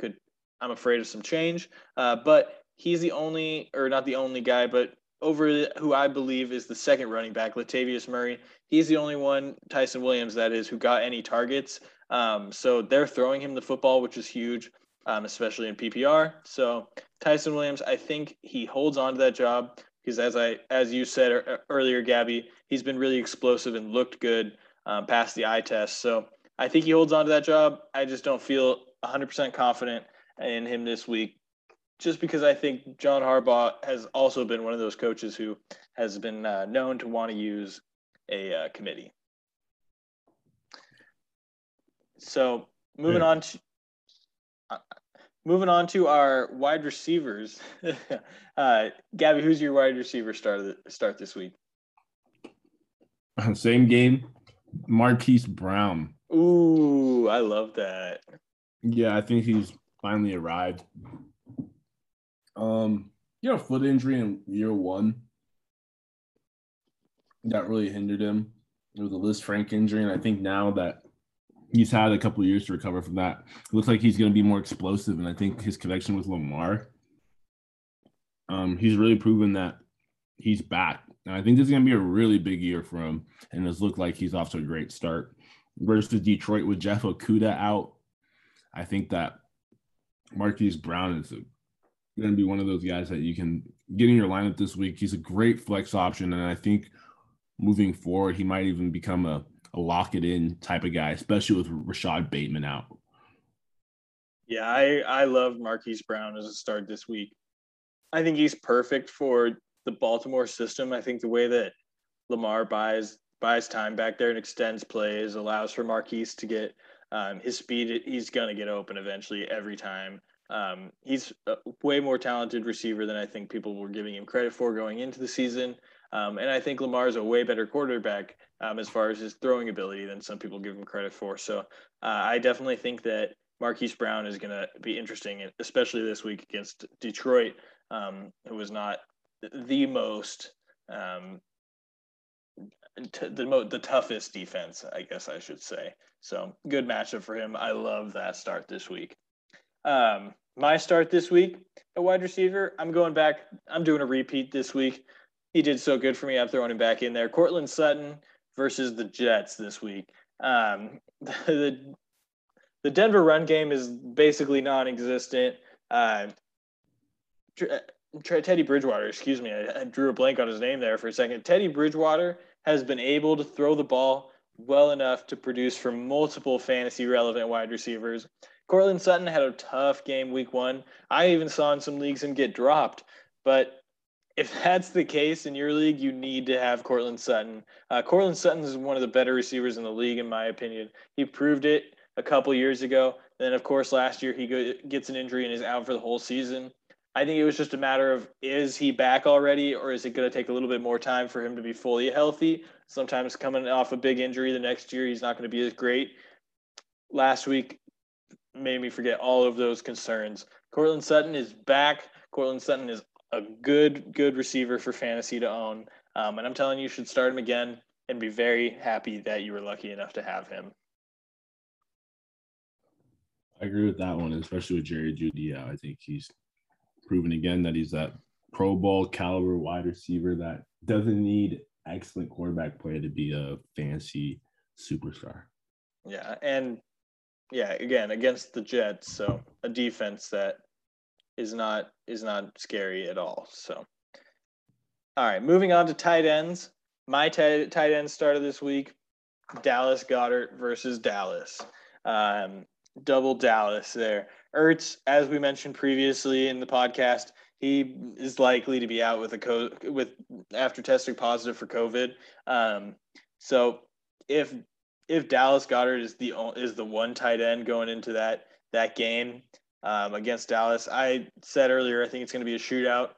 could I'm afraid of some change. Uh, but he's the only, or not the only guy, but over who I believe is the second running back, Latavius Murray. He's the only one, Ty'Son Williams, that is, who got any targets. Um, so they're throwing him the football, which is huge, um, especially in PPR. So Ty'Son Williams, I think he holds on to that job because, as I as you said earlier, Gabby, he's been really explosive and looked good um, past the eye test. So I think he holds on to that job. I just don't feel 100% confident in him this week, just because I think John Harbaugh has also been one of those coaches who has been uh, known to want to use a uh, committee. So moving yeah. on to uh, moving on to our wide receivers. uh, Gabby, who's your wide receiver start start this week? Same game, Marquise Brown. Ooh, I love that. Yeah, I think he's finally arrived. Um, you know, foot injury in year one that really hindered him. It was a Lisfranc injury, and I think now that he's had a couple years to recover from that. It looks like he's going to be more explosive, and I think his connection with Lamar, um, he's really proven that he's back. I think this is going to be a really big year for him, and it's looked like he's off to a great start. Versus Detroit with Jeff Okudah out, I think that Marquise Brown is going to be one of those guys that you can get in your lineup this week. He's a great flex option, and I think moving forward, he might even become a a lock it in type of guy, especially with Rashod Bateman out. Yeah, I I love Marquise Brown as a start this week. I think he's perfect for the Baltimore system. I think the way that Lamar buys buys time back there and extends plays, allows for Marquise to get um, his speed. He's going to get open eventually every time. Um, he's a way more talented receiver than I think people were giving him credit for going into the season. Um, and I think Lamar is a way better quarterback um, as far as his throwing ability than some people give him credit for. So uh, I definitely think that Marquise Brown is going to be interesting, especially this week against Detroit, um, who was not the most um, t- the mo- the toughest defense, I guess I should say. So good matchup for him. I love that start this week. Um, my start this week, a wide receiver. I'm going back. I'm doing a repeat this week he did so good for me. I'm throwing him back in there. Courtland Sutton versus the Jets this week. Um, the the Denver run game is basically non-existent. Uh, Teddy Bridgewater, excuse me, I, I drew a blank on his name there for a second. Teddy Bridgewater has been able to throw the ball well enough to produce for multiple fantasy relevant wide receivers. Courtland Sutton had a tough game week one. I even saw in some leagues him get dropped, but if that's the case in your league, you need to have Courtland Sutton. Uh, Courtland Sutton is one of the better receivers in the league, in my opinion. He proved it a couple years ago. Then, of course, last year he go, gets an injury and is out for the whole season. I think it was just a matter of is he back already, or is it going to take a little bit more time for him to be fully healthy? Sometimes coming off a big injury the next year, he's not going to be as great. Last week made me forget all of those concerns. Courtland Sutton is back. Courtland Sutton is a good good receiver for fantasy to own. Um, and I'm telling you, you should start him again and be very happy that you were lucky enough to have him. I agree with that one, especially with Jerry Jeudy. I think he's proven again that he's that Pro Bowl caliber wide receiver that doesn't need excellent quarterback play to be a fancy superstar. Yeah, and yeah, again against the Jets, so a defense that is not is not scary at all. So, all right, moving on to tight ends. My tight tight end started this week: Dallas Goedert versus Dallas. Um, double Dallas there. Ertz, as we mentioned previously in the podcast, he is likely to be out with a co- with after testing positive for COVID. Um, so if if Dallas Goedert is the is the one tight end going into that that game, um, against Dallas. I said earlier, I think it's going to be a shootout.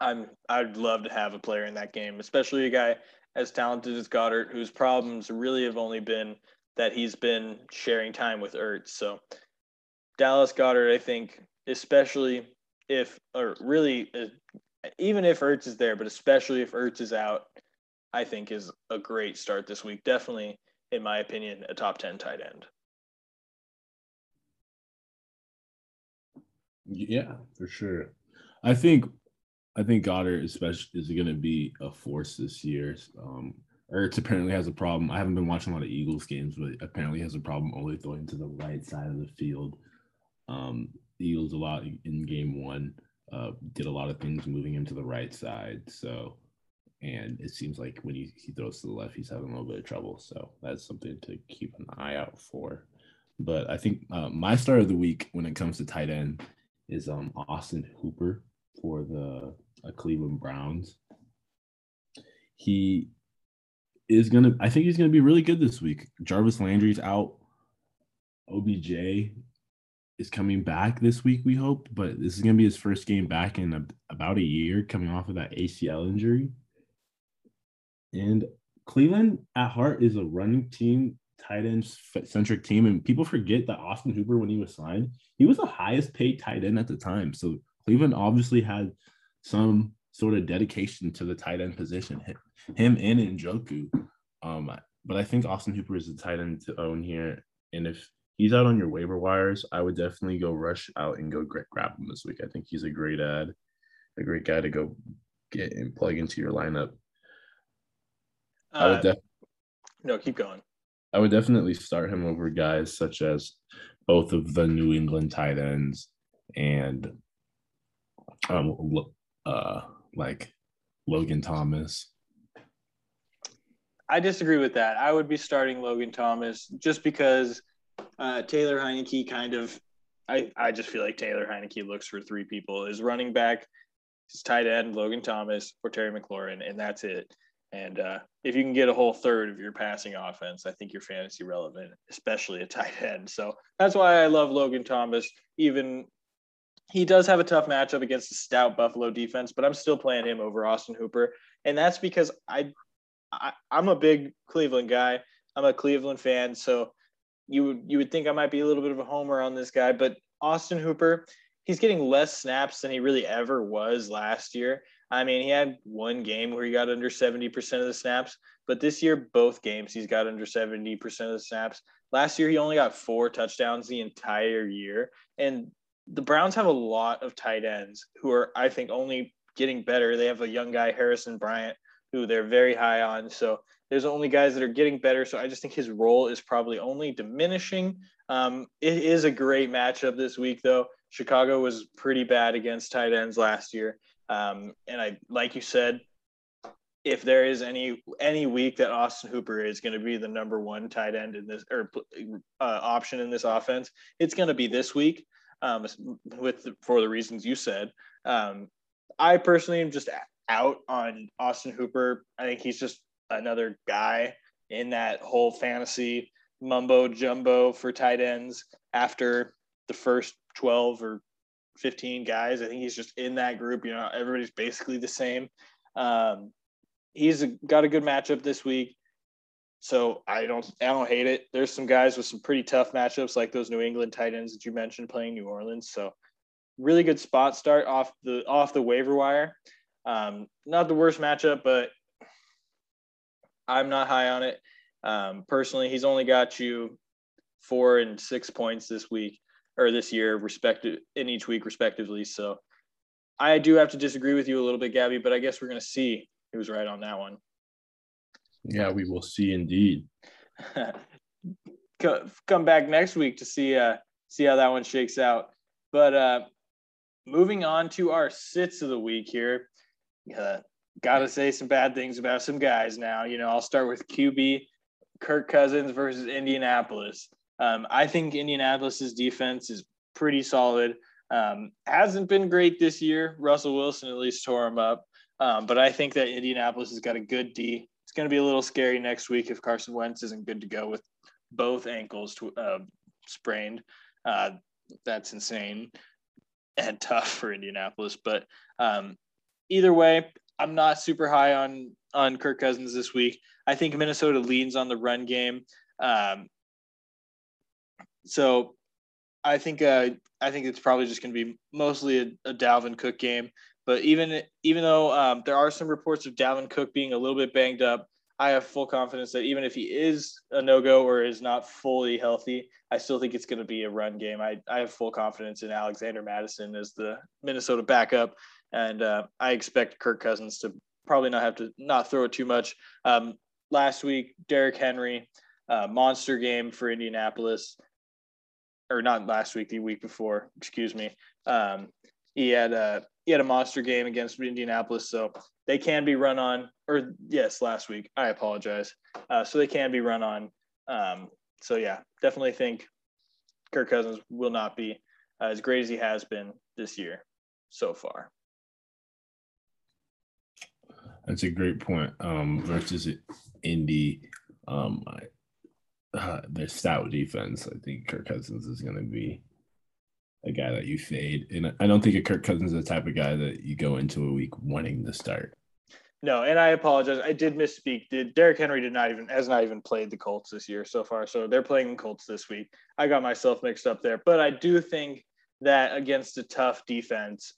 I'm I'd love to have a player in that game, especially a guy as talented as Goedert, whose problems really have only been that he's been sharing time with Ertz. So Dallas Goedert, I think, especially if or really uh, even if Ertz is there, but especially if Ertz is out, I think is a great start this week. Definitely, in my opinion, a top ten tight end. Yeah, for sure. I think I think Goedert especially is going to be a force this year. Um, Hurts apparently has a problem. I haven't been watching a lot of Eagles games, but apparently has a problem only throwing to the right side of the field. Um, Eagles a lot in game one uh, did a lot of things moving him to the right side. So, and it seems like when he, he throws to the left, he's having a little bit of trouble. So that's something to keep an eye out for. But I think uh, my start of the week when it comes to tight end is um Austin Hooper for the uh, Cleveland Browns. He is gonna. I think he's gonna be really good this week. Jarvis Landry's out. OBJ is coming back this week. We hope, but this is gonna be his first game back in a, about a year, coming off of that ACL injury. And Cleveland at heart is a running team tight end centric team. And people forget that Austin Hooper, when he was signed, he was the highest paid tight end at the time. So Cleveland obviously had some sort of dedication to the tight end position, him and Njoku. Um, but I think Austin Hooper is a tight end to own here. And if he's out on your waiver wires, I would definitely go rush out and go grab him this week. I think he's a great ad, a great guy to go get and plug into your lineup. Uh, I would uh, def- no, keep going. I would definitely start him over guys such as both of the New England tight ends and um uh like Logan Thomas. I disagree with that. I would be starting Logan Thomas just because uh, Taylor Heinicke kind of I, I just feel like Taylor Heinicke looks for three people. His running back, his tight end, Logan Thomas, or Terry McLaurin, and that's it. And uh, if you can get a whole third of your passing offense, I think you're fantasy relevant, especially a tight end. So that's why I love Logan Thomas. Even he does have a tough matchup against the stout Buffalo defense, but I'm still playing him over Austin Hooper, and that's because I, I I'm a big Cleveland guy. I'm a Cleveland fan, so you would you would think I might be a little bit of a homer on this guy, but Austin Hooper, he's getting less snaps than he really ever was last year. I mean, he had one game where he got under 70% of the snaps, but this year, both games, he's got under 70% of the snaps. Last year, he only got four touchdowns the entire year. And the Browns have a lot of tight ends who are, I think, only getting better. They have a young guy, Harrison Bryant, who they're very high on. So there's only guys that are getting better. So I just think his role is probably only diminishing. Um, it is a great matchup this week, though. Chicago was pretty bad against tight ends last year. Um, and I, like you said, if there is any any week that Austin Hooper is going to be the number one tight end in this or uh, option in this offense, it's going to be this week. Um, with for the reasons you said, um, I personally am just out on Austin Hooper. I think he's just another guy in that whole fantasy mumbo jumbo for tight ends after the first 12 or 15 guys. I think he's just in that group. You know, everybody's basically the same. Um, he's a, got a good matchup this week. So I don't I don't hate it. There's some guys with some pretty tough matchups like those New England tight ends that you mentioned playing New Orleans. So really good spot start off the off the waiver wire. Um, not the worst matchup, but I'm not high on it. Um, personally, he's only got you four and six points this week or this year, respective in each week, respectively. So I do have to disagree with you a little bit, Gabby, but I guess we're going to see who's right on that one. Yeah, we will see indeed. Come back next week to see uh, see how that one shakes out. But uh, moving on to our sits of the week here. Uh, Got to say some bad things about some guys now. You know, I'll start with QB Kirk Cousins versus Indianapolis. Um, I think Indianapolis's defense is pretty solid. Um, hasn't been great this year. Russell Wilson at least tore him up. Um, but I think that Indianapolis has got a good D. It's going to be a little scary next week if Carson Wentz isn't good to go with both ankles to, uh, sprained. Uh, that's insane and tough for Indianapolis. But um, either way, I'm not super high on on Kirk Cousins this week. I think Minnesota leans on the run game. Um, so I think uh, I think it's probably just going to be mostly a, a, Dalvin Cook game. But even even though um, there are some reports of Dalvin Cook being a little bit banged up, I have full confidence that even if he is a no go or is not fully healthy, I still think it's going to be a run game. I, I have full confidence in Alexander Mattison as the Minnesota backup, and uh, I expect Kirk Cousins to probably not have to not throw it too much. Um, last week, Derrick Henry, uh, monster game for Indianapolis or not last week, the week before, excuse me. Um, he had a he had a monster game against Indianapolis, so they can be run on. Or yes, last week. I apologize. Uh, so they can be run on. Um, so yeah, definitely think Kirk Cousins will not be uh, as great as he has been this year so far. That's a great point. Um, versus Indy, um, uh, their stout defense. I think Kirk Cousins is going to be a guy that you fade, and I don't think a Kirk Cousins is the type of guy that you go into a week wanting to start. No, and I apologize. I did misspeak. Did Derrick Henry did not even has not even played the Colts this year so far. So they're playing the Colts this week. I got myself mixed up there, but I do think that against a tough defense,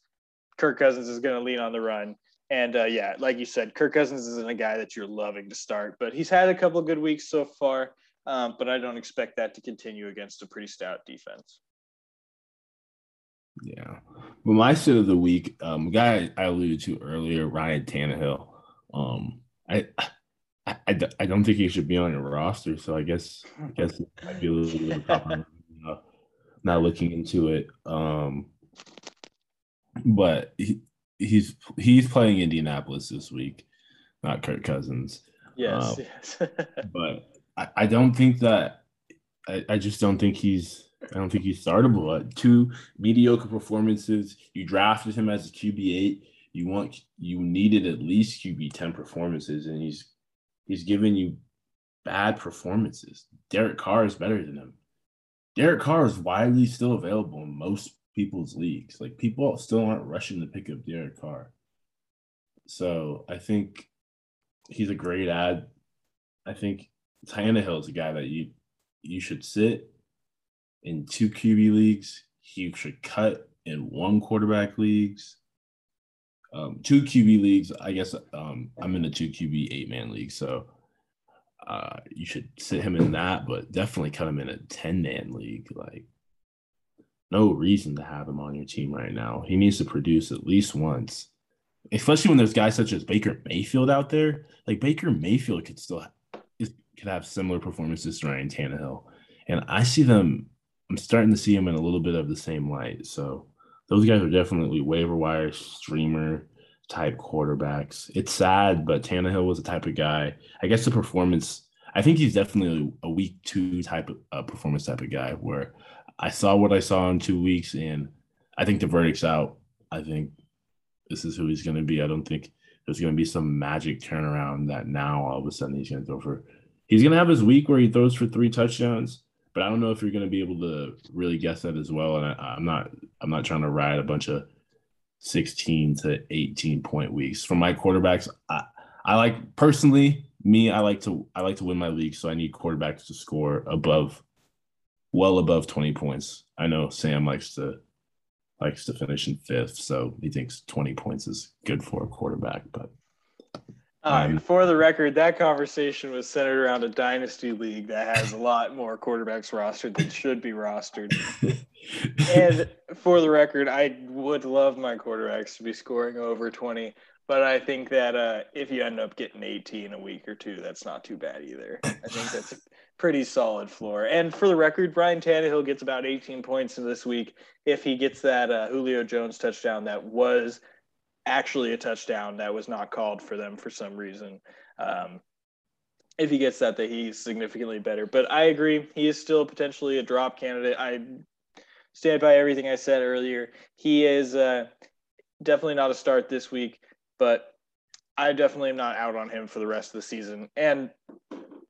Kirk Cousins is going to lean on the run. And uh, yeah, like you said, Kirk Cousins isn't a guy that you're loving to start, but he's had a couple good weeks so far um, but I don't expect that to continue against a pretty stout defense. Yeah. Well, my sit of the week, um, guy I alluded to earlier, Ryan Tannehill. Um, I, I, I, I don't think he should be on your roster. So I guess, I guess I might be a little bit of a problem. Uh, not looking into it. Um, but he, he's he's playing Indianapolis this week, not Kirk Cousins. Yes, um, yes. but I, I don't think that I, I just don't think he's I don't think he's startable. Uh, two mediocre performances. You drafted him as a QB eight. you want you needed at least QB 10 performances, and he's he's giving you bad performances. Derek Carr is better than him. Derek Carr is widely still available in most people's leagues. Like people still aren't rushing to pick up Derek Carr. So I think he's a great add. I think Tannehill is a guy that you you should sit in two QB leagues. He should cut in one quarterback leagues. Um, two QB leagues. I guess um, I'm in a two QB eight man league, so uh, you should sit him in that, but definitely cut him in a 10 man league. Like, no reason to have him on your team right now. He needs to produce at least once, especially when there's guys such as Baker Mayfield out there. Like, Baker Mayfield could still could have similar performances to Ryan Tannehill. And I see them, I'm starting to see them in a little bit of the same light. So, those guys are definitely waiver wire streamer type quarterbacks. It's sad, but Tannehill was the type of guy. I guess the performance. I think he's definitely a week two type of uh, performance type of guy. Where I saw what I saw in two weeks, and I think the verdict's out. I think this is who he's going to be. I don't think there's going to be some magic turnaround that now all of a sudden he's going to throw for. He's going to have his week where he throws for three touchdowns, but I don't know if you're going to be able to really guess that as well. And I, I'm not. I'm not trying to ride a bunch of 16 to 18 point weeks. For my quarterbacks, I, I like personally me, I like to I like to win my league, so I need quarterbacks to score above well above 20 points. I know Sam likes to likes to finish in fifth, so he thinks 20 points is good for a quarterback, but um, for the record, that conversation was centered around a dynasty league that has a lot more quarterbacks rostered than should be rostered. and for the record, I would love my quarterbacks to be scoring over 20, but I think that uh, if you end up getting 18 a week or two, that's not too bad either. I think that's pretty solid floor. And for the record, Brian Tannehill gets about 18 points in this week if he gets that uh, Julio Jones touchdown that was – actually a touchdown that was not called for them for some reason. Um, if he gets that, that he's significantly better. But I agree, he is still potentially a drop candidate. I stand by everything I said earlier. He is uh, definitely not a start this week, but I definitely am not out on him for the rest of the season. And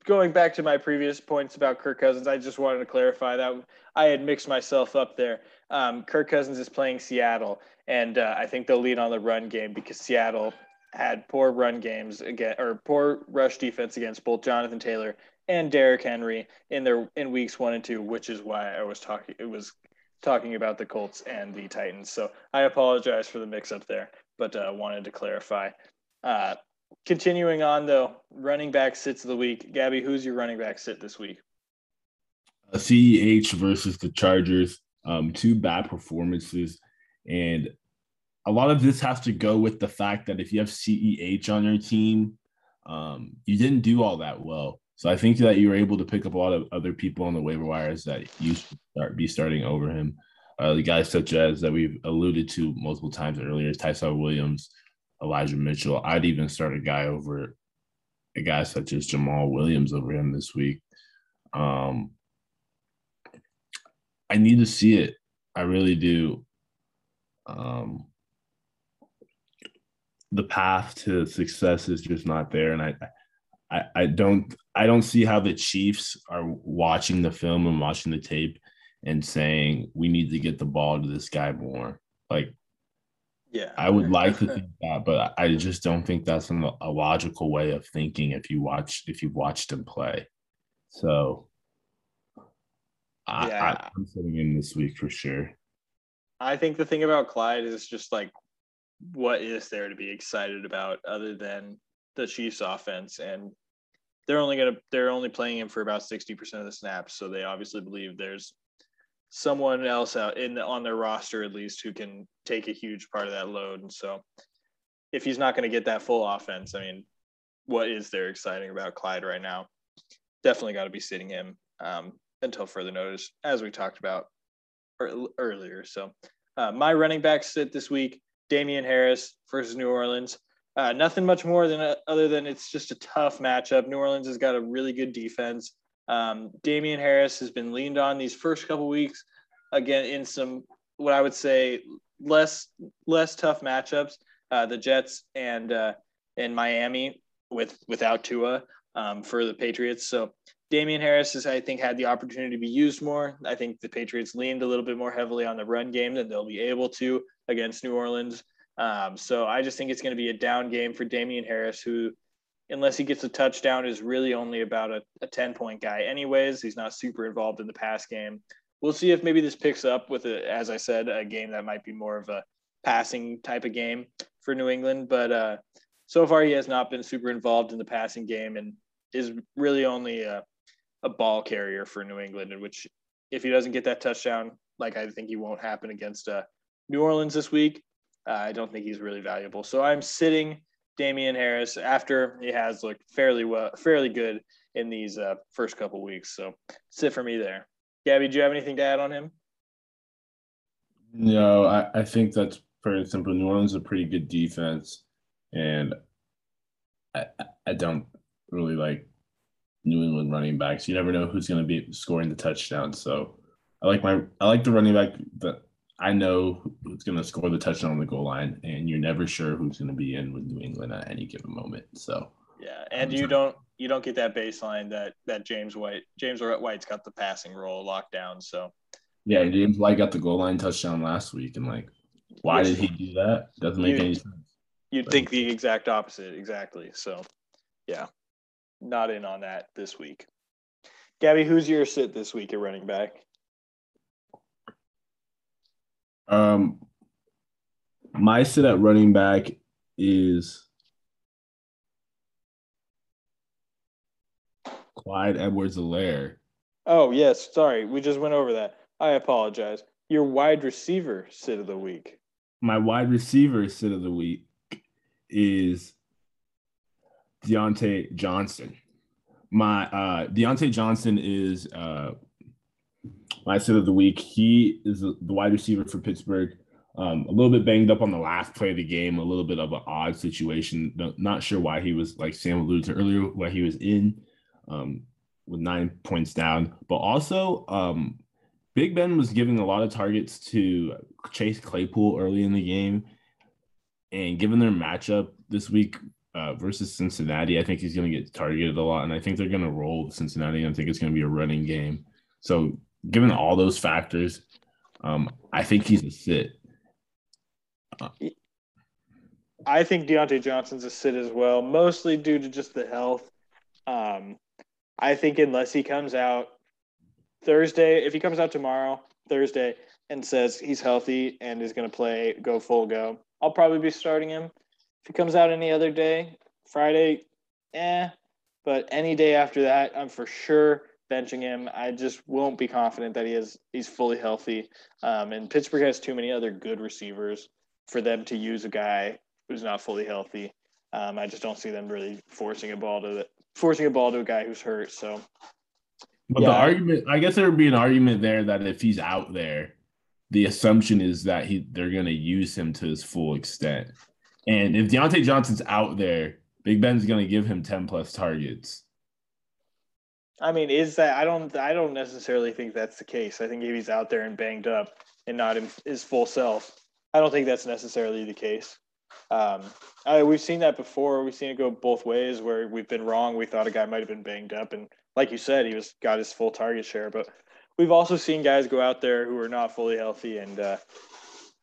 going back to my previous points about Kirk Cousins, I just wanted to clarify that I had mixed myself up there. Um, Kirk Cousins is playing Seattle, and uh, I think they'll lead on the run game because Seattle had poor run games again or poor rush defense against both Jonathan Taylor and Derrick Henry in their in weeks one and two, which is why I was talking. It was talking about the Colts and the Titans. So I apologize for the mix up there, but uh, wanted to clarify. Uh, continuing on though, running back sits of the week. Gabby, who's your running back sit this week? CEH versus the Chargers. Um, two bad performances, and a lot of this has to go with the fact that if you have CEH on your team, um, you didn't do all that well. So I think that you were able to pick up a lot of other people on the waiver wires that you should start be starting over him. Uh, the guys such as that we've alluded to multiple times earlier, Ty'Son Williams, Elijah Mitchell. I'd even start a guy over a guy such as Jamaal Williams over him this week. Um, I need to see it. I really do. Um, the path to success is just not there, and I, I, I don't, I don't see how the Chiefs are watching the film and watching the tape and saying we need to get the ball to this guy more. Like yeah, I would like to think that, but I just don't think that's an, a logical way of thinking if you watch if you've watched him play. So, I, yeah. I, I'm sitting in this week for sure. I think the thing about Clyde is just like, what is there to be excited about other than the Chiefs' offense? And they're only gonna they're only playing him for about sixty percent of the snaps, so they obviously believe there's someone else out in the, on their roster at least who can take a huge part of that load. And so if he's not going to get that full offense, I mean, what is there exciting about Clyde right now? Definitely got to be sitting him um, until further notice, as we talked about earlier. So uh, my running back sit this week, Damien Harris versus New Orleans. Uh, nothing much more than a, other than it's just a tough matchup. New Orleans has got a really good defense. Um, Damien Harris has been leaned on these first couple weeks, again in some what I would say less less tough matchups. uh, the Jets and uh, in Miami with without Tua um, for the Patriots. So Damien Harris has, I think, had the opportunity to be used more. I think the Patriots leaned a little bit more heavily on the run game than they'll be able to against New Orleans. Um, so I just think it's going to be a down game for Damien Harris, who, unless he gets a touchdown, is really only about a, a 10 point guy, anyways. He's not super involved in the pass game. We'll see if maybe this picks up with, a, as I said, a game that might be more of a passing type of game for New England. But uh, so far, he has not been super involved in the passing game and is really only a, a ball carrier for New England. In which, if he doesn't get that touchdown, like I think he won't happen against uh, New Orleans this week, uh, I don't think he's really valuable. So I'm sitting Damien Harris after he has looked fairly well, fairly good in these uh, first couple weeks. So sit for me there. Gabby, do you have anything to add on him? No, I, I think that's very simple. New Orleans is a pretty good defense, and I, I don't really like New England running backs. You never know who's going to be scoring the touchdown. So I like my I like the running back that I know who's going to score the touchdown on the goal line, and you're never sure who's going to be in with New England at any given moment. So yeah, and you don't you don't get that baseline that that James White James White's got the passing role locked down. So yeah, James White got the goal line touchdown last week, and like, why did he do that? Doesn't make any sense. You'd think the exact opposite, exactly. So yeah, not in on that this week. Gabby, who's your sit this week at running back? Um, my sit at running back is Clyde Edwards-Helaire. Oh, yes. Sorry. We just went over that. I apologize. Your wide receiver sit of the week. My wide receiver sit of the week is Diontae Johnson. My uh Diontae Johnson is uh my sit of the week. He is the wide receiver for Pittsburgh. Um, a little bit banged up on the last play of the game, a little bit of an odd situation. Not sure why he was, like Sam alluded to earlier, why he was in um, with nine points down. But also, um, Big Ben was giving a lot of targets to Chase Claypool early in the game. And given their matchup this week uh, versus Cincinnati, I think he's going to get targeted a lot. And I think they're going to roll Cincinnati. I think it's going to be a running game. So given all those factors, um, I think he's a sit. Uh, I think Diontae Johnson's a sit as well, mostly due to just the health. Um, I think unless he comes out Thursday, if he comes out tomorrow, Thursday, and says he's healthy and is going to play, go full go, I'll probably be starting him. If he comes out any other day, Friday, eh. But any day after that, I'm for sure benching him. I just won't be confident that he is he's fully healthy. Um, and Pittsburgh has too many other good receivers for them to use a guy who's not fully healthy. Um, I just don't see them really forcing a ball to the, forcing a ball to a guy who's hurt. So, but yeah. the argument, I guess there would be an argument there that if he's out there, the assumption is that he they're going to use him to his full extent. And if Diontae Johnson's out there, Big Ben's going to give him ten plus targets. I mean, is that I don't I don't necessarily think that's the case. I think if he's out there and banged up and not in his full self, I don't think that's necessarily the case. Um, I, we've seen that before. We've seen it go both ways where we've been wrong. We thought a guy might have been banged up, and like you said, he was got his full target share. But we've also seen guys go out there who are not fully healthy and uh,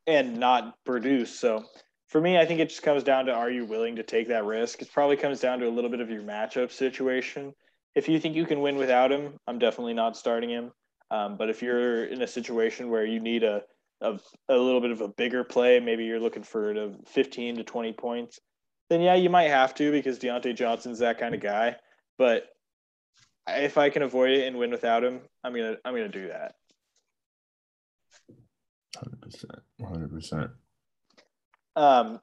and not produce. So for me, I think it just comes down to are you willing to take that risk? It probably comes down to a little bit of your matchup situation. If you think you can win without him, I'm definitely not starting him. Um, but if you're in a situation where you need a of a little bit of a bigger play, maybe you're looking for a 15 to 20 points, then yeah, you might have to because Diontae Johnson's that kind of guy. But if I can avoid it and win without him, I'm gonna I'm gonna do that. Hundred percent, hundred percent. Um,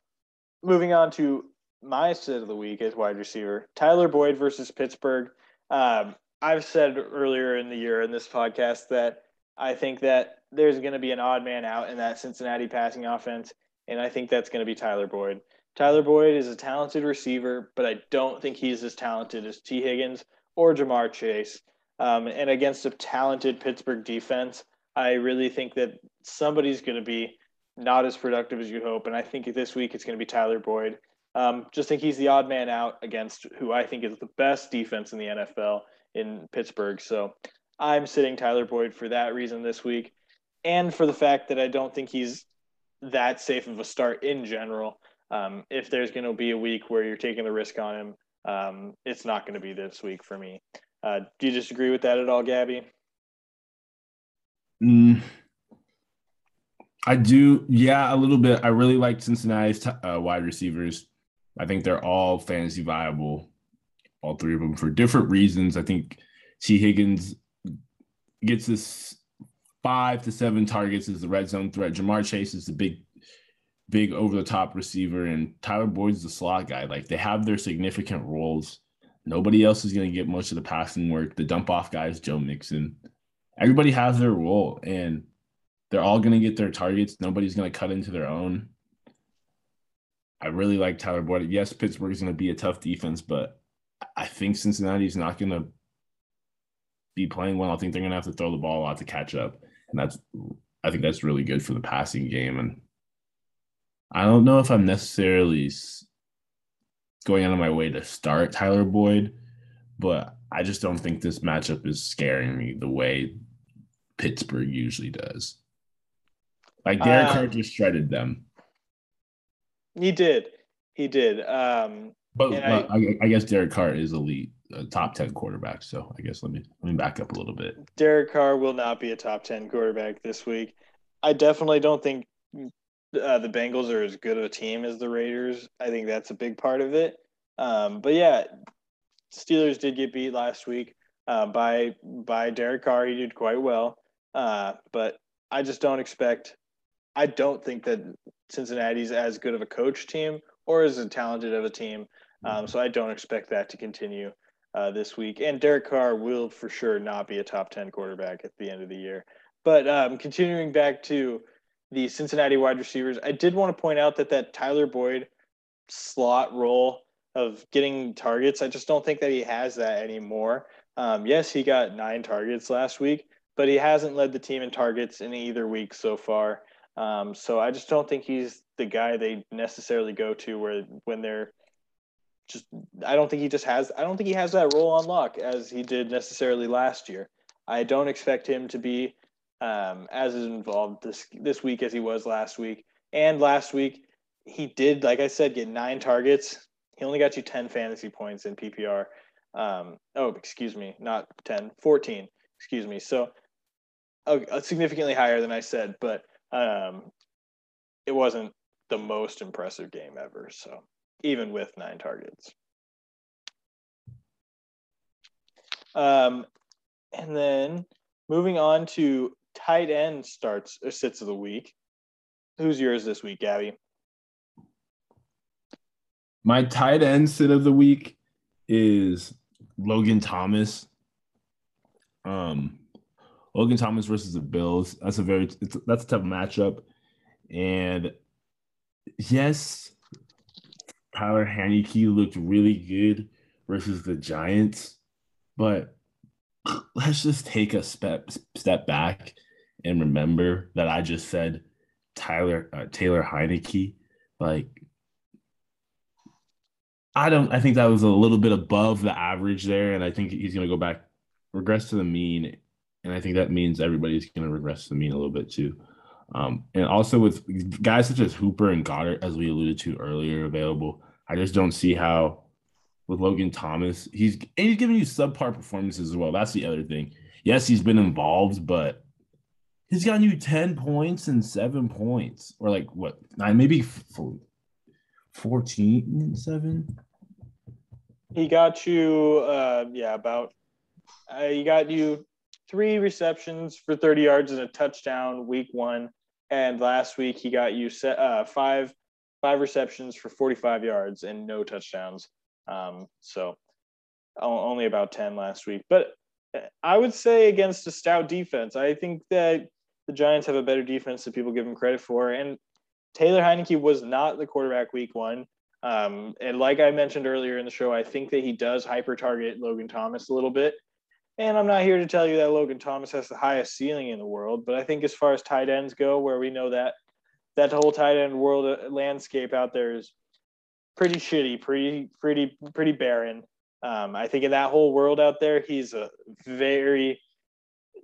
moving on to my sit of the week as wide receiver, Tyler Boyd versus Pittsburgh. Um, I've said earlier in the year in this podcast that I think that there's going to be an odd man out in that Cincinnati passing offense, and I think that's going to be Tyler Boyd. Tyler Boyd is a talented receiver, but I don't think he's as talented as Tee Higgins or Ja'Marr Chase. Um, and against a talented Pittsburgh defense, I really think that somebody's going to be not as productive as you hope. And I think this week it's going to be Tyler Boyd. Um, just think he's the odd man out against who I think is the best defense in the NFL in Pittsburgh. So I'm sitting Tyler Boyd for that reason this week, and for the fact that I don't think he's that safe of a start in general. Um, if there's going to be a week where you're taking the risk on him, um, it's not going to be this week for me. Uh, do you disagree with that at all, Gabby? Mm, I do, yeah, a little bit. I really like Cincinnati's t- uh, wide receivers. I think they're all fantasy viable, all three of them for different reasons. I think Tee Higgins gets this five to seven targets as the red zone threat. Ja'Marr Chase is the big, big over the top receiver, and Tyler Boyd's the slot guy. Like they have their significant roles. Nobody else is going to get much of the passing work. The dump off guy is Joe Mixon. Everybody has their role, and they're all going to get their targets. Nobody's going to cut into their own. I really like Tyler Boyd. Yes, Pittsburgh is going to be a tough defense, but I think Cincinnati is not going to be playing well. I think they're going to have to throw the ball a lot to catch up, and that's I think that's really good for the passing game. And I don't know if I'm necessarily going out of my way to start Tyler Boyd, but I just don't think this matchup is scaring me the way Pittsburgh usually does. Like Derek uh, Carr just shredded them. He did. He did. Um, but, I, I, guess Derek Carr is elite, a top ten quarterback. So I guess let me let me back up a little bit. Derek Carr will not be a top ten quarterback this week. I definitely don't think uh, the Bengals are as good of a team as the Raiders. I think that's a big part of it. Um, but yeah, Steelers did get beat last week uh, by by Derek Carr. He did quite well, uh, but I just don't expect. I don't think that Cincinnati's as good of a coach team or as talented of a team. Um, so I don't expect that to continue uh, this week. And Derek Carr will for sure not be a top 10 quarterback at the end of the year. But um, continuing back to the Cincinnati wide receivers, I did want to point out that that Tyler Boyd slot role of getting targets, I just don't think that he has that anymore. Um, yes, he got nine targets last week, but he hasn't led the team in targets in either week so far. Um, so I just don't think he's the guy they necessarily go to where when they're just I don't think he just has I don't think he has that role on lock as he did necessarily last year. I don't expect him to be um, as involved this this week as he was last week. And last week he did, like I said, get nine targets. He only got you 10 fantasy points in PPR. Um, oh, excuse me, not 10, 14, excuse me. So uh, significantly higher than I said, but um, it wasn't the most impressive game ever. So even with nine targets. Um, and then moving on to tight end starts or sits of the week. Who's yours this week, Gabby? My tight end sit of the week is Logan Thomas. Um, Logan Thomas versus the Bills. That's a very that's a tough matchup. And yes, Tyler Heinicke looked really good versus the Giants, but let's just take a step step back and remember that I just said Tyler uh, Taylor Heinicke. Like, I don't. I think that was a little bit above the average there, and I think he's going to go back, regress to the mean and I think that means everybody's going to regress to the mean a little bit too. Um, and also with guys such as Hooper and Goedert, as we alluded to earlier, available, I just don't see how with Logan Thomas, he's and he's giving you subpar performances as well. That's the other thing. Yes, he's been involved, but he's gotten you 10 points and seven points, or like what nine, maybe 14 and seven. He got you, uh, yeah, about, uh, he got you three receptions for 30 yards and a touchdown week one. And last week he got you set, uh, five five receptions for 45 yards and no touchdowns. Um, so only about 10 last week. But uh, I would say against a stout defense, I think that the Giants have a better defense than people give them credit for. And Taylor Heinicke was not the quarterback week one. Um, and like I mentioned earlier in the show, I think that he does hyper target Logan Thomas a little bit. And I'm not here to tell you that Logan Thomas has the highest ceiling in the world, but I think as far as tight ends go, where we know that that whole tight end world uh, landscape out there is pretty shitty, pretty pretty pretty barren. Um, I think in that whole world out there, he's a very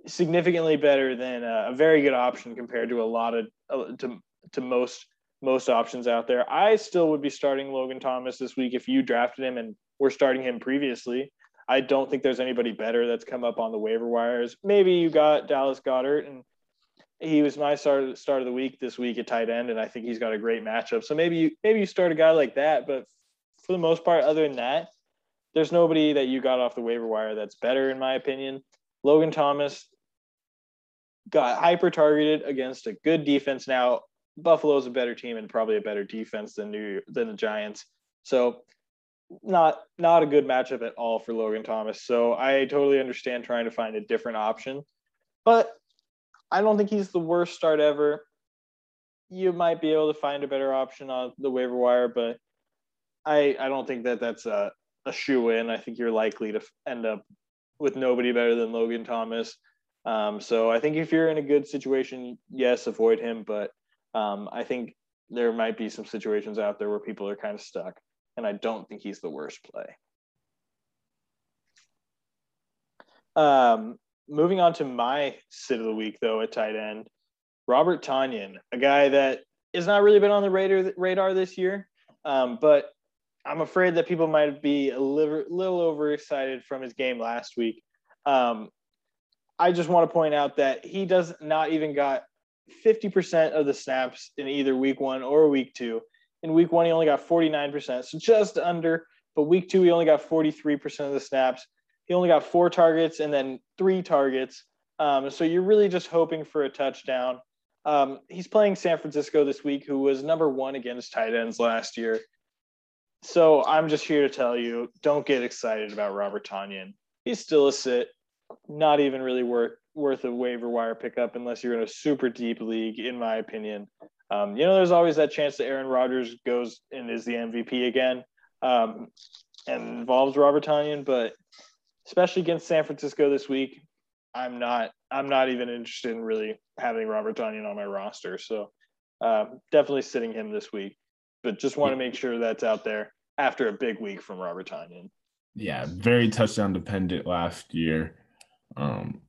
significantly better than a, a very good option compared to a lot of uh, to to most most options out there. I still would be starting Logan Thomas this week if you drafted him and were starting him previously. I don't think there's anybody better that's come up on the waiver wires. Maybe you got Dallas Goedert, and he was my start start of the week this week at tight end, and I think he's got a great matchup. So maybe you maybe you start a guy like that, but for the most part, other than that, there's nobody that you got off the waiver wire that's better, in my opinion. Logan Thomas got hyper targeted against a good defense. Now Buffalo's a better team and probably a better defense than New than the Giants. So not not a good matchup at all for Logan Thomas. So I totally understand trying to find a different option. But I don't think he's the worst start ever. You might be able to find a better option on the waiver wire, but I I don't think that that's a, a shoe in. I think you're likely to end up with nobody better than Logan Thomas. Um, so I think if you're in a good situation, yes, avoid him. But um, I think there might be some situations out there where people are kind of stuck, and I don't think he's the worst play. Um, moving on to my sit of the week, though, at tight end, Robert Tonyan, a guy that has not really been on the radar radar this year, um, but I'm afraid that people might be a little, little overexcited from his game last week. Um, I just want to point out that he does not even got 50% of the snaps in either week one or week two. In week one, he only got 49%, so just under. But week two, he only got 43% of the snaps. He only got four targets and then three targets. Um, so you're really just hoping for a touchdown. Um, he's playing San Francisco this week, who was number one against tight ends last year. So I'm just here to tell you, don't get excited about Robert Tonyan. He's still a sit, not even really worth worth a waiver wire pickup unless you're in a super deep league, in my opinion. Um, you know, there's always that chance that Aaron Rodgers goes and is the MVP again, um, and involves Robert Tonyan, but especially against San Francisco this week, I'm not I'm not even interested in really having Robert Tonyan on my roster. So uh, definitely sitting him this week but just want to make sure that's out there after a big week from Robert Tonyan. Yeah, very touchdown dependent last year. Um,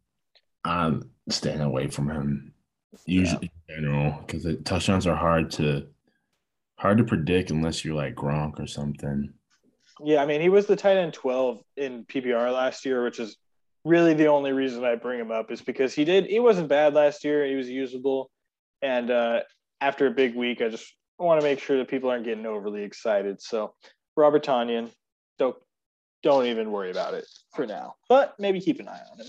I'm staying away from him usually in general because touchdowns are hard to hard to predict unless you're like Gronk or something. Yeah, I mean he was the tight end 12 in PPR last year, which is really the only reason I bring him up is because he did he wasn't bad last year. He was usable, and uh, after a big week, I just want to make sure that people aren't getting overly excited. So Robert Tonyan, don't don't even worry about it for now, but maybe keep an eye on him.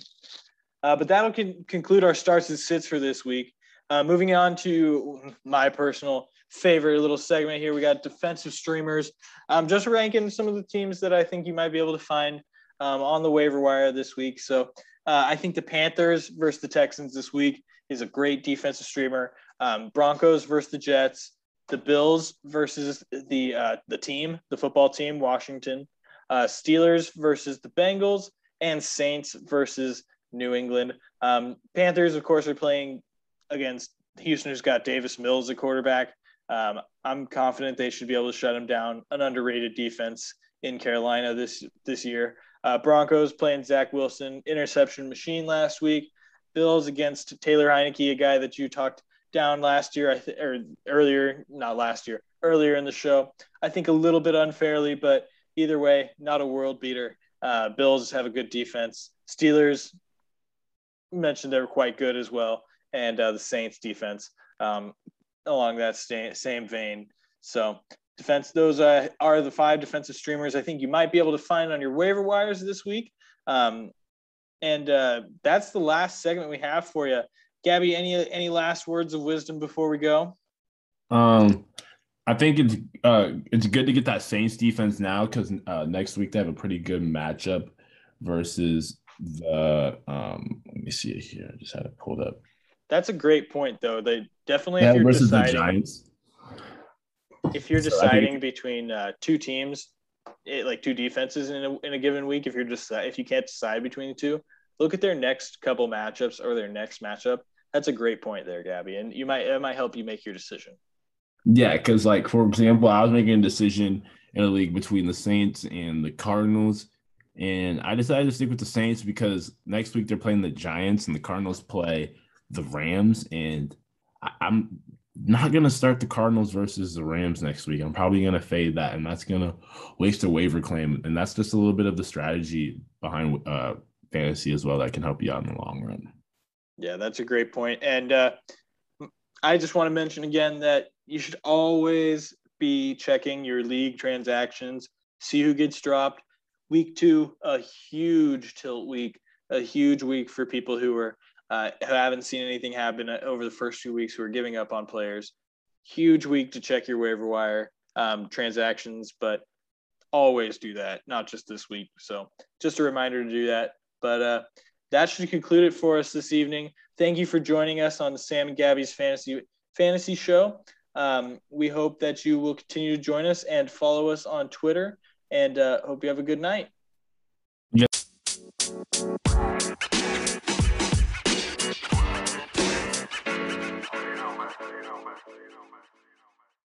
Uh, but that'll con- conclude our starts and sits for this week. Uh, moving on to my personal favorite little segment here, we got defensive streamers. I'm just ranking some of the teams that I think you might be able to find um, on the waiver wire this week. So uh, I think the Panthers versus the Texans this week is a great defensive streamer. Um, Broncos versus the Jets the Bills versus the uh, the team, the football team, Washington, uh, Steelers versus the Bengals, and Saints versus New England. Um, Panthers, of course, are playing against Houston, who's got Davis Mills at quarterback. Um, I'm confident they should be able to shut him down. An underrated defense in Carolina this this year. Uh, Broncos playing Zach Wilson, interception machine last week. Bills against Taylor Heinicke, a guy that you talked down last year, I th- or earlier, not last year, earlier in the show. I think a little bit unfairly, but either way, not a world beater. Uh, Bills have a good defense. Steelers mentioned they were quite good as well, and uh, the Saints defense um, along that sta- same vein. So defense, those uh, are the five defensive streamers I think you might be able to find on your waiver wires this week. Um, and uh, that's the last segment we have for you. Gabby, any any last words of wisdom before we go? Um, I think it's uh it's good to get that Saints defense now because uh, next week they have a pretty good matchup versus the um. Let me see it here. I just had it pulled up. That's a great point, though. They definitely yeah, versus deciding, the Giants. If you're deciding so between uh, two teams, it, like two defenses in a, in a given week, if you're just if you can't decide between the two, look at their next couple matchups or their next matchup that's a great point there, Gabby, and you might it might help you make your decision. Yeah, because like for example, I was making a decision in a league between the Saints and the Cardinals, and I decided to stick with the Saints because next week they're playing the Giants and the Cardinals play the Rams, and I, am not gonna start the Cardinals versus the Rams next week. I'm probably gonna fade that, and that's gonna waste a waiver claim, and that's just a little bit of the strategy behind uh, fantasy as well that can help you out in the long run. Yeah, that's a great point. And uh, I just want to mention again that you should always be checking your league transactions, see who gets dropped. Week two, a huge tilt week, a huge week for people who are uh, who haven't seen anything happen over the first few weeks who are giving up on players. Huge week to check your waiver wire um, transactions, but always do that, not just this week. So just a reminder to do that. But uh, that should conclude it for us this evening. Thank you for joining us on Sam and Gabby's fantasy fantasy show. Um, we hope that you will continue to join us and follow us on Twitter. And uh, hope you have a good night.